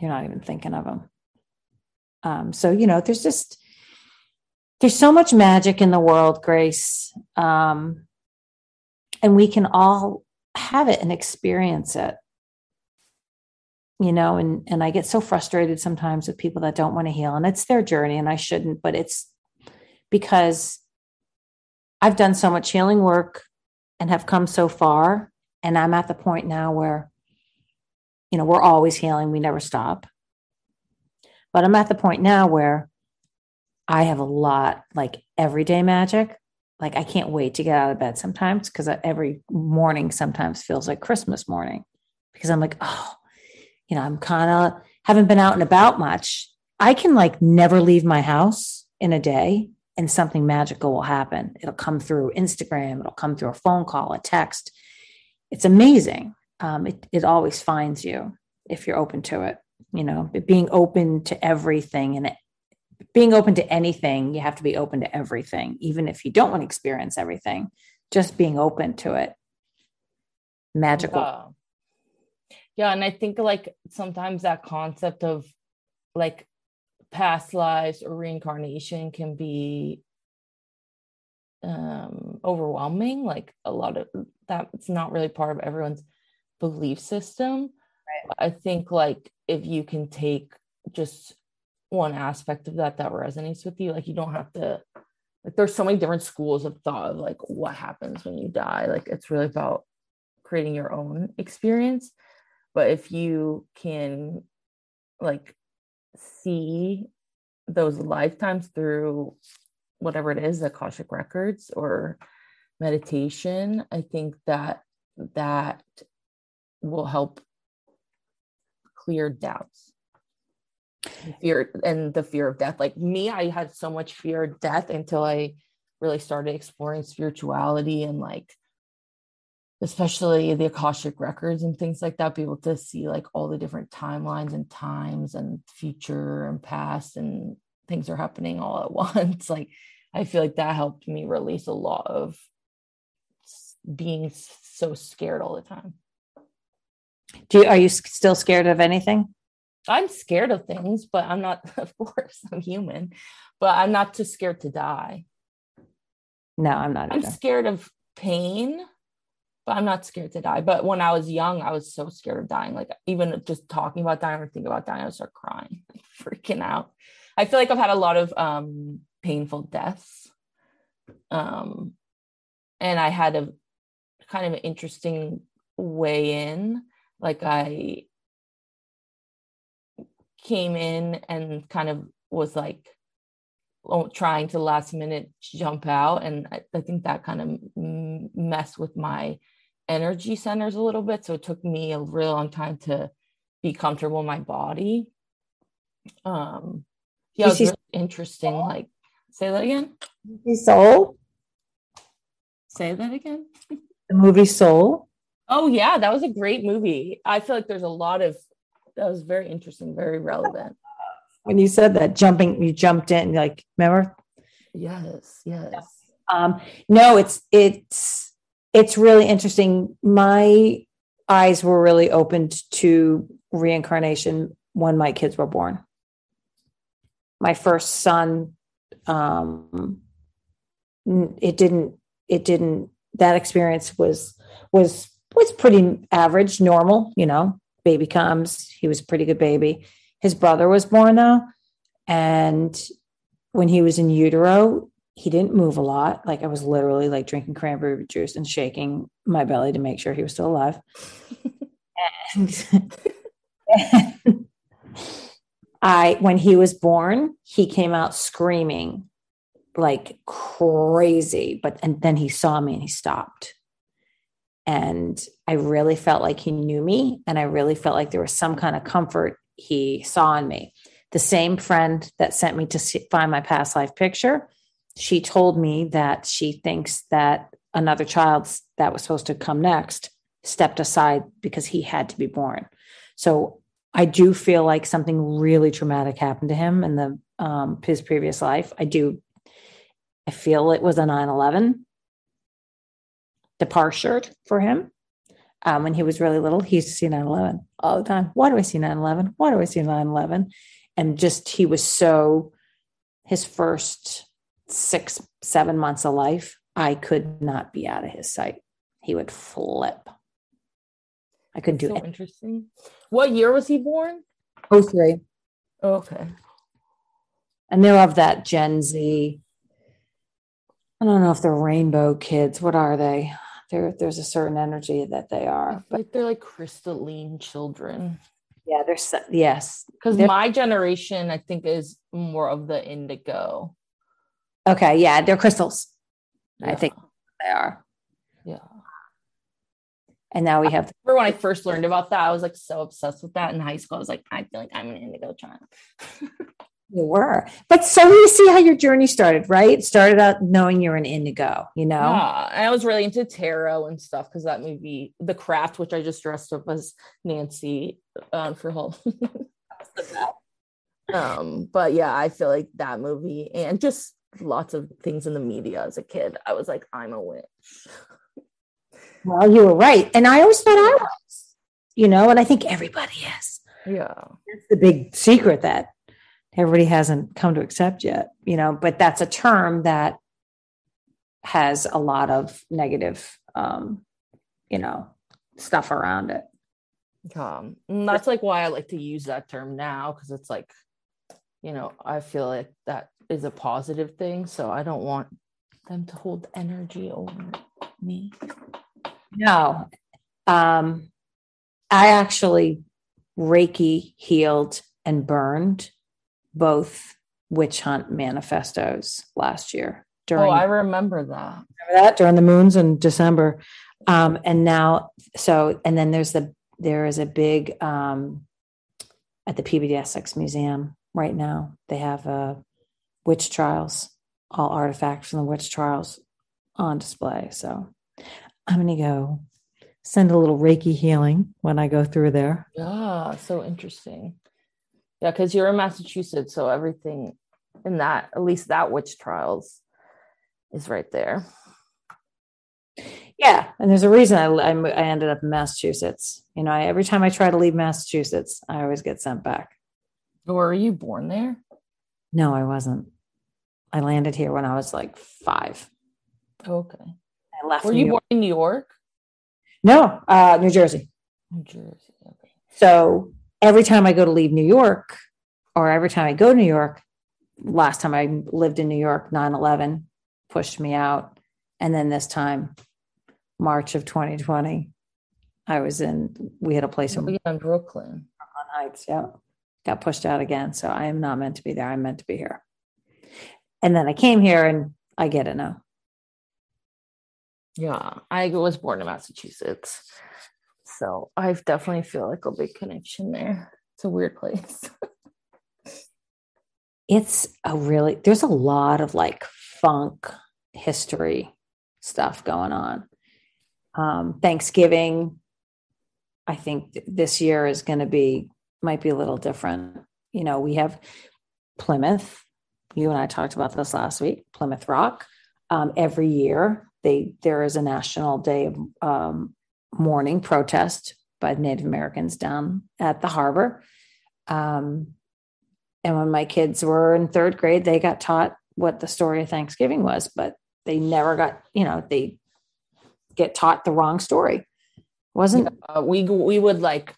you're not even thinking of them. Um, so, you know, there's just, there's so much magic in the world, Grace. Um, and we can all have it and experience it. You know, and and I get so frustrated sometimes with people that don't want to heal, and it's their journey, and I shouldn't, but it's because I've done so much healing work and have come so far. And I'm at the point now where, you know, we're always healing, we never stop. But I'm at the point now where I have a lot like everyday magic. Like I can't wait to get out of bed sometimes because every morning sometimes feels like Christmas morning because I'm like, oh, you know, I'm kind of haven't been out and about much. I can like never leave my house in a day and something magical will happen. It'll come through Instagram, it'll come through a phone call, a text. It's amazing. Um, it, it always finds you if you're open to it. You know, being open to everything and being open to anything, you have to be open to everything, even if you don't want to experience everything, just being open to it. Magical. Yeah. yeah. And I think like sometimes that concept of like past lives or reincarnation can be um overwhelming like a lot of that's not really part of everyone's belief system. Right. i think like if you can take just one aspect of that that resonates with you like you don't have to like there's so many different schools of thought of like what happens when you die. Like it's really about creating your own experience. But if you can like see those lifetimes through whatever it is, the Akashic records or meditation, I think that that will help clear doubts. fear and the fear of death. Like me, I had so much fear of death until I really started exploring spirituality and like especially the Akashic records and things like that, be able to see like all the different timelines and times and future and past and things are happening all at *laughs* once. like I feel like that helped me release a lot of being so scared all the time. Do you, are you still scared of anything? I'm scared of things, but I'm not, *laughs* of course, I'm human, but I'm not too scared to die. No, I'm not. I'm either. scared of pain but I'm not scared to die. But when I was young, I was so scared of dying. Like even just talking about dying or thinking about dying, I would start crying, *laughs* like freaking out. I feel like I've had a lot of um, painful deaths. Um, and I had a kind of an interesting way in. Like I came in and kind of was like trying to last minute jump out and I, I, think that kind of messed with my energy centers a little bit. So it took me a really long time to be comfortable in my body. Um, yeah, it was really interesting. Like, say that again. Soul. Say that again. The movie Soul. Oh yeah, that was a great movie. I feel like there's a lot of that was very interesting, very relevant. When you said that, jumping, you jumped in, like, remember? Yes, yes. Um, no, it's it's it's really interesting. My eyes were really opened to reincarnation when my kids were born. My first son, um, it didn't, it didn't, that experience was, was, was pretty average, normal, you know, baby comes, he was a pretty good baby. His brother was born though. And when he was in utero, he didn't move a lot. Like I was literally like drinking cranberry juice and shaking my belly to make sure he was still alive. and, *laughs* and I, when he was born, he came out screaming like crazy, but and then he saw me and he stopped. And I really felt like he knew me, and I really felt like there was some kind of comfort he saw in me. The same friend that sent me to find my past life picture she told me that she thinks that another child that was supposed to come next stepped aside because he had to be born. So I do feel like something really traumatic happened to him in the um, his previous life. I do. I feel it was a 9-11 departure for him. Um, when he was really little, he used to see 9-11 all the time. Why do I see 9-11? Why do I see 9-11? And just he was so his first six, seven months of life, I could not be out of his sight. He would flip. I couldn't do so it. Interesting. What year was he born? Oh, three. Okay. And they're of that Gen Z. I don't know if they're rainbow kids. What are they? There, there's a certain energy that they are. But like they're like crystalline children. Yeah, they're yes. Because my generation, I think, is more of the indigo. Okay, yeah, they're crystals. Yeah. I think they are. Yeah. And now we have. I remember when I first learned about that, I was like so obsessed with that in high school. I was like, I feel like I'm an indigo child. *laughs* you were, but so you see how your journey started, right? It started out knowing you're an indigo, you know. Yeah, and I was really into tarot and stuff because that movie, The Craft, which I just dressed up as Nancy um, for Halloween. *laughs* um, but yeah, I feel like that movie and just lots of things in the media as a kid. I was like, I'm a witch. *laughs* Well, you were right. And I always thought I was, you know, and I think everybody is. Yeah. That's the big secret that everybody hasn't come to accept yet, you know, but that's a term that has a lot of negative, um, you know, stuff around it. Um, that's like why I like to use that term now because it's like, you know, I feel like that is a positive thing. So I don't want them to hold energy over me. No. Um, I actually Reiki healed and burned both witch hunt manifestos last year. During, oh, I remember that. Remember that during the moons in December. Um, and now, so, and then there's the, there is a big um, at the Peabody Museum right now. They have uh, witch trials, all artifacts from the witch trials on display. So I'm going to go send a little Reiki healing when I go through there. Yeah, so interesting. Yeah, because you're in Massachusetts, so everything in that, at least that witch trials, is right there. Yeah, and there's a reason I, I, I ended up in Massachusetts. You know, I, every time I try to leave Massachusetts, I always get sent back. Were you born there? No, I wasn't. I landed here when I was like five. Okay. I left. Were New you York. born in New York? No, uh, New Jersey. New Jersey. Okay. So every time I go to leave New York, or every time I go to New York, last time I lived in New York, 9 11 pushed me out. And then this time, March of 2020, I was in, we had a place in in Brooklyn. On Heights. Yeah. Got pushed out again. So I am not meant to be there. I'm meant to be here. And then I came here and I get it now. Yeah, I was born in Massachusetts. So I definitely feel like a big connection there. It's a weird place. *laughs* It's a really, there's a lot of like funk history stuff going on. Um, Thanksgiving, I think th- this year is going to be, might be a little different. You know, we have Plymouth. You and I talked about this last week, Plymouth Rock. Um, every year, they there is a national day of um, mourning protest by Native Americans down at the harbor. Um, and when my kids were in third grade, they got taught what the story of Thanksgiving was, but they never got, you know, they get taught the wrong story. Wasn't uh, we we would like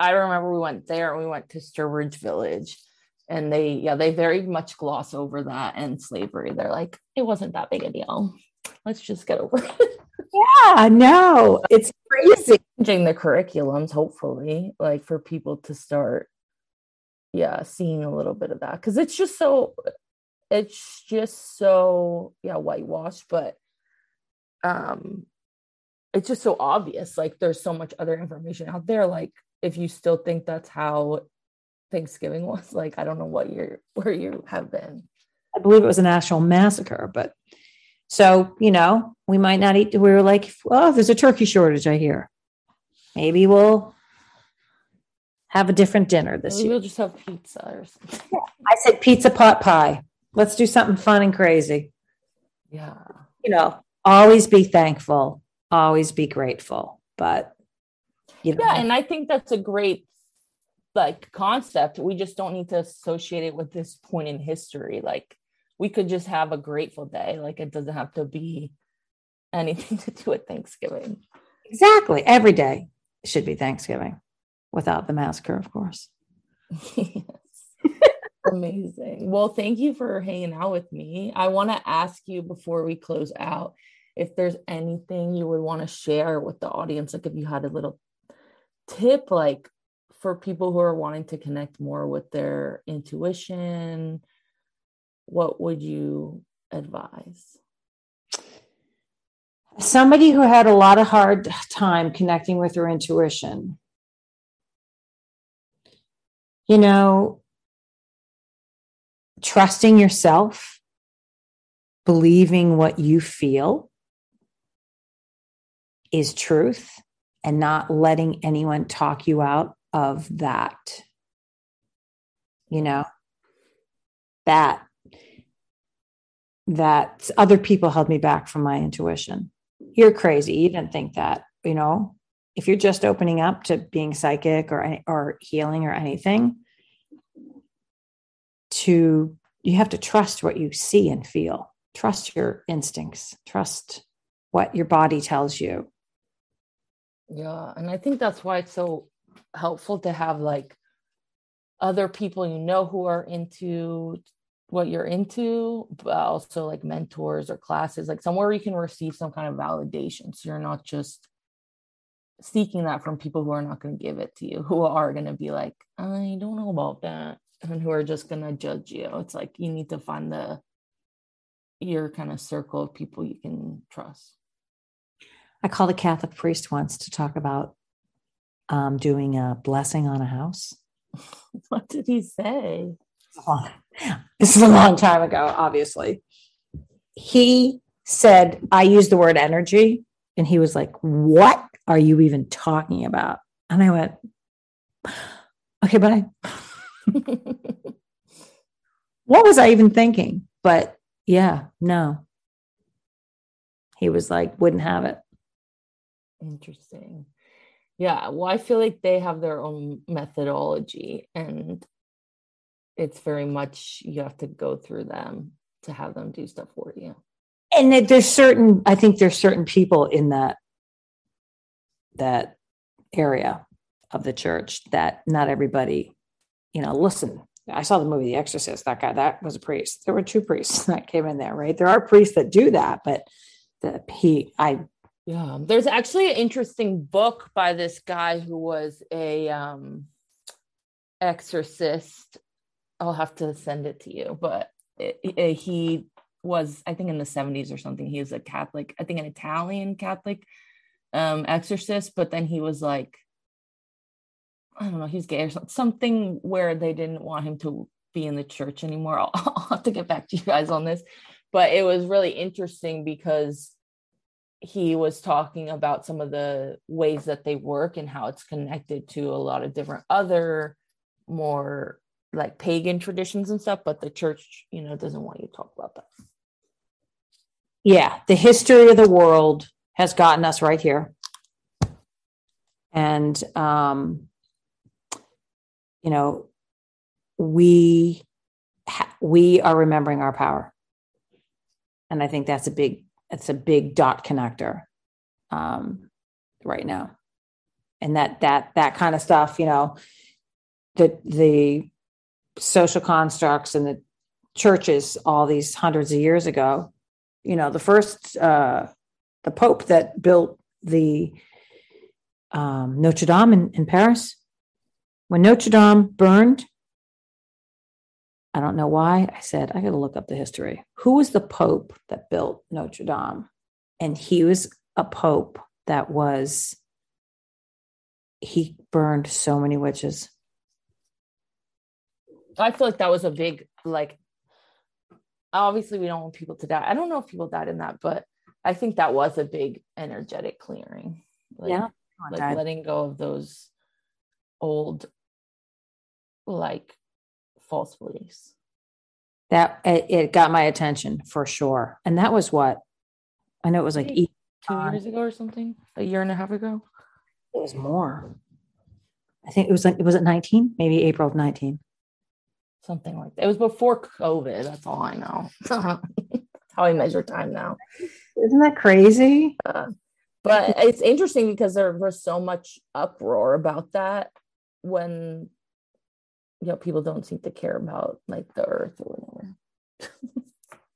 i remember we went there and we went to sturbridge village and they yeah they very much gloss over that and slavery they're like it wasn't that big a deal let's just get over it *laughs* yeah, no, it's crazy. changing the curriculums hopefully like for people to start yeah seeing a little bit of that because it's just so it's just so yeah whitewashed but um it's just so obvious like there's so much other information out there like if you still think that's how thanksgiving was like i don't know what you're where you have been I believe it was a national massacre, but so, you know, we might not eat. We were like, oh, there's a turkey shortage, I hear. Maybe we'll have a different dinner this Maybe year. we'll just have pizza or something I said pizza pot pie. Let's do something fun and crazy. yeah You know, always be thankful, always be grateful. But, you know, yeah and i think that's a great like concept we just don't need to associate it with this point in history like we could just have a grateful day like it doesn't have to be anything *laughs* to do with thanksgiving exactly every day should be Thanksgiving without the massacre, of course. Yes. Amazing. Well, thank you for hanging out with me. I want to ask you before we close out if there's anything you would want to share with the audience, like if you had a little tip, like for people who are wanting to connect more with their intuition, what would you advise? Somebody who had a lot of hard time connecting with her intuition. You know, trusting yourself, believing what you feel is truth, and not letting anyone talk you out of that. You know, that that other people held me back from my intuition. You're crazy. You didn't think that, you know. If you're just opening up to being psychic or or healing or anything, to you have to trust what you see and feel. Trust your instincts. Trust what your body tells you. Yeah, and I think that's why it's so helpful to have like other people you know who are into what you're into, but also like mentors or classes, like somewhere you can receive some kind of validation. So you're not just seeking that from people who are not going to give it to you, who are going to be like, I don't know about that, and who are just going to judge you. It's like you need to find the your kind of circle of people you can trust. I called a Catholic priest once to talk about um, doing a blessing on a house. *laughs* What did he say? This is a long time ago, obviously. He said, I used the word energy. And he was like, What are you even talking about? And I went, Okay, bye. *laughs* what was I even thinking? But yeah, no. He was like, wouldn't have it. Interesting. Yeah. Well, I feel like they have their own methodology and it's very much you have to go through them to have them do stuff for you. And there's certain, I think there's certain people in that that area of the church that not everybody, you know, listen. I saw the movie The Exorcist. That guy, that was a priest. There were two priests *laughs* that came in there, right? There are priests that do that, but the he, I, Yeah. There's actually an interesting book by this guy who was a um exorcist. I'll have to send it to you, but it, it- he was, I think, in the 70s or something. He was a Catholic, I think, an Italian Catholic um exorcist, but then he was like, I don't know, he's gay or something, something where they didn't want him to be in the church anymore. *laughs* I'll, I'll have to get back to you guys on this, but it was really interesting because he was talking about some of the ways that they work and how it's connected to a lot of different other more like pagan traditions and stuff but the church you know doesn't want you to talk about that yeah, the history of the world has gotten us right here. And, um, you know, we, ha- we are remembering our power. And I think that's a big, that's a big dot connector, um, right now. And that, that, that kind of stuff, you know, the, the social constructs and the churches all these hundreds of years ago, you know, the first, uh, the Pope that built the um, Notre Dame in, in Paris. When Notre Dame burned, I don't know why. I said, I got to look up the history. Who was the Pope that built Notre Dame? And he was a Pope that was, he burned so many witches. I feel like that was a big like obviously we don't want people to die i don't know if people died in that but i think that was a big energetic clearing like, Yeah. like letting go of those old like false beliefs that it, it got my attention for sure. And that was what I know it was like, Maybe e- two Uh, years ago or something a year and a half ago it was more. I think it was like, it was it 19? Maybe April of 19. Something like that it was before covid that's all i know *laughs* how i measure time now Isn't that crazy? Uh, but it's interesting because there was so much uproar about that when you know people don't seem to care about like the earth or whatever *laughs*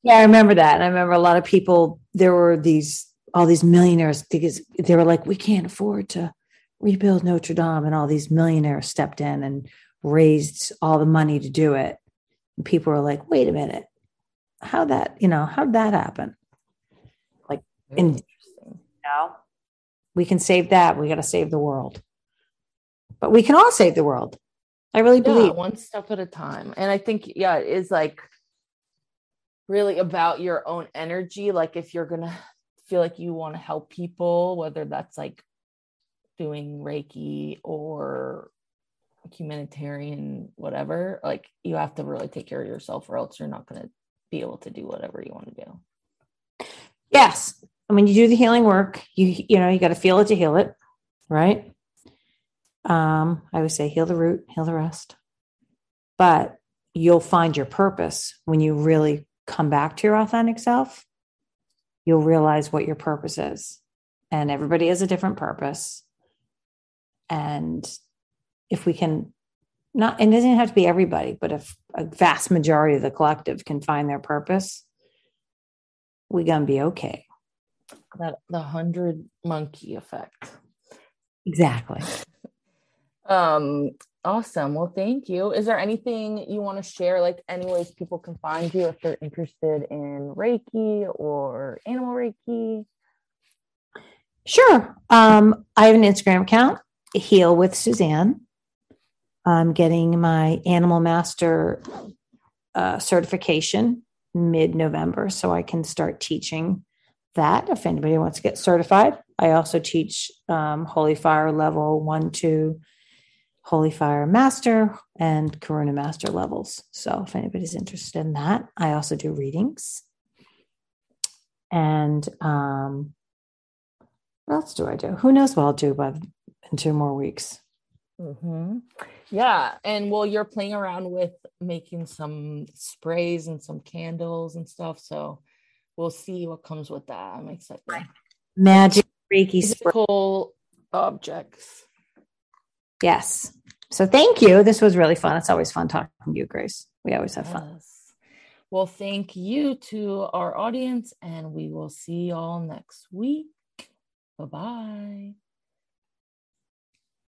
Yeah, I remember that. And I remember a lot of people, there were these, all these millionaires because they were like, we can't afford to rebuild Notre Dame. And all these millionaires stepped in and raised all the money to do it. And people were like, wait a minute, how that, you know, how'd that happen? Very In- interesting. No, we can save that. We got to save the world. But we can all save the world. I really yeah, believe. one step at a time and i think yeah it is like really about your own energy like if you're gonna feel like you want to help people whether that's like doing reiki or humanitarian whatever like you have to really take care of yourself or else you're not going to be able to do whatever you want to do Yes. And when you do the healing work, you you know, you got to feel it to heal it, right? Um, I would say heal the root, heal the rest. But you'll find your purpose when you really come back to your authentic self. You'll realize what your purpose is. And everybody has a different purpose. And if we can not, and it doesn't have to be everybody, but if a vast majority of the collective can find their purpose, we're gonna be okay. that the hundred monkey effect Exactly. *laughs* Um, awesome. Well, thank you. Is there anything you want to share, like any ways people can find you if they're interested in Reiki or animal Reiki? Sure. Um, I have an Instagram account, Heal with Suzanne. I'm getting my Animal Master uh, certification mid November so I can start teaching that if anybody wants to get certified. I also teach um, Holy Fire level one, two, Holy Fire Master, and Karuna Master levels. So if anybody's interested in that, I also do readings. And um, what else do I do? Who knows what I'll do by in two more weeks. Mm-hmm. Yeah. And well, you're playing around with making some sprays and some candles and stuff. So we'll see what comes with that. I'm excited. Magic Reiki spray. Objects. Yes. So thank you. This was really fun. It's always fun talking to you, Grace. We always have fun. Yes. Well, thank you to our audience, and we will see y'all next week. Bye bye.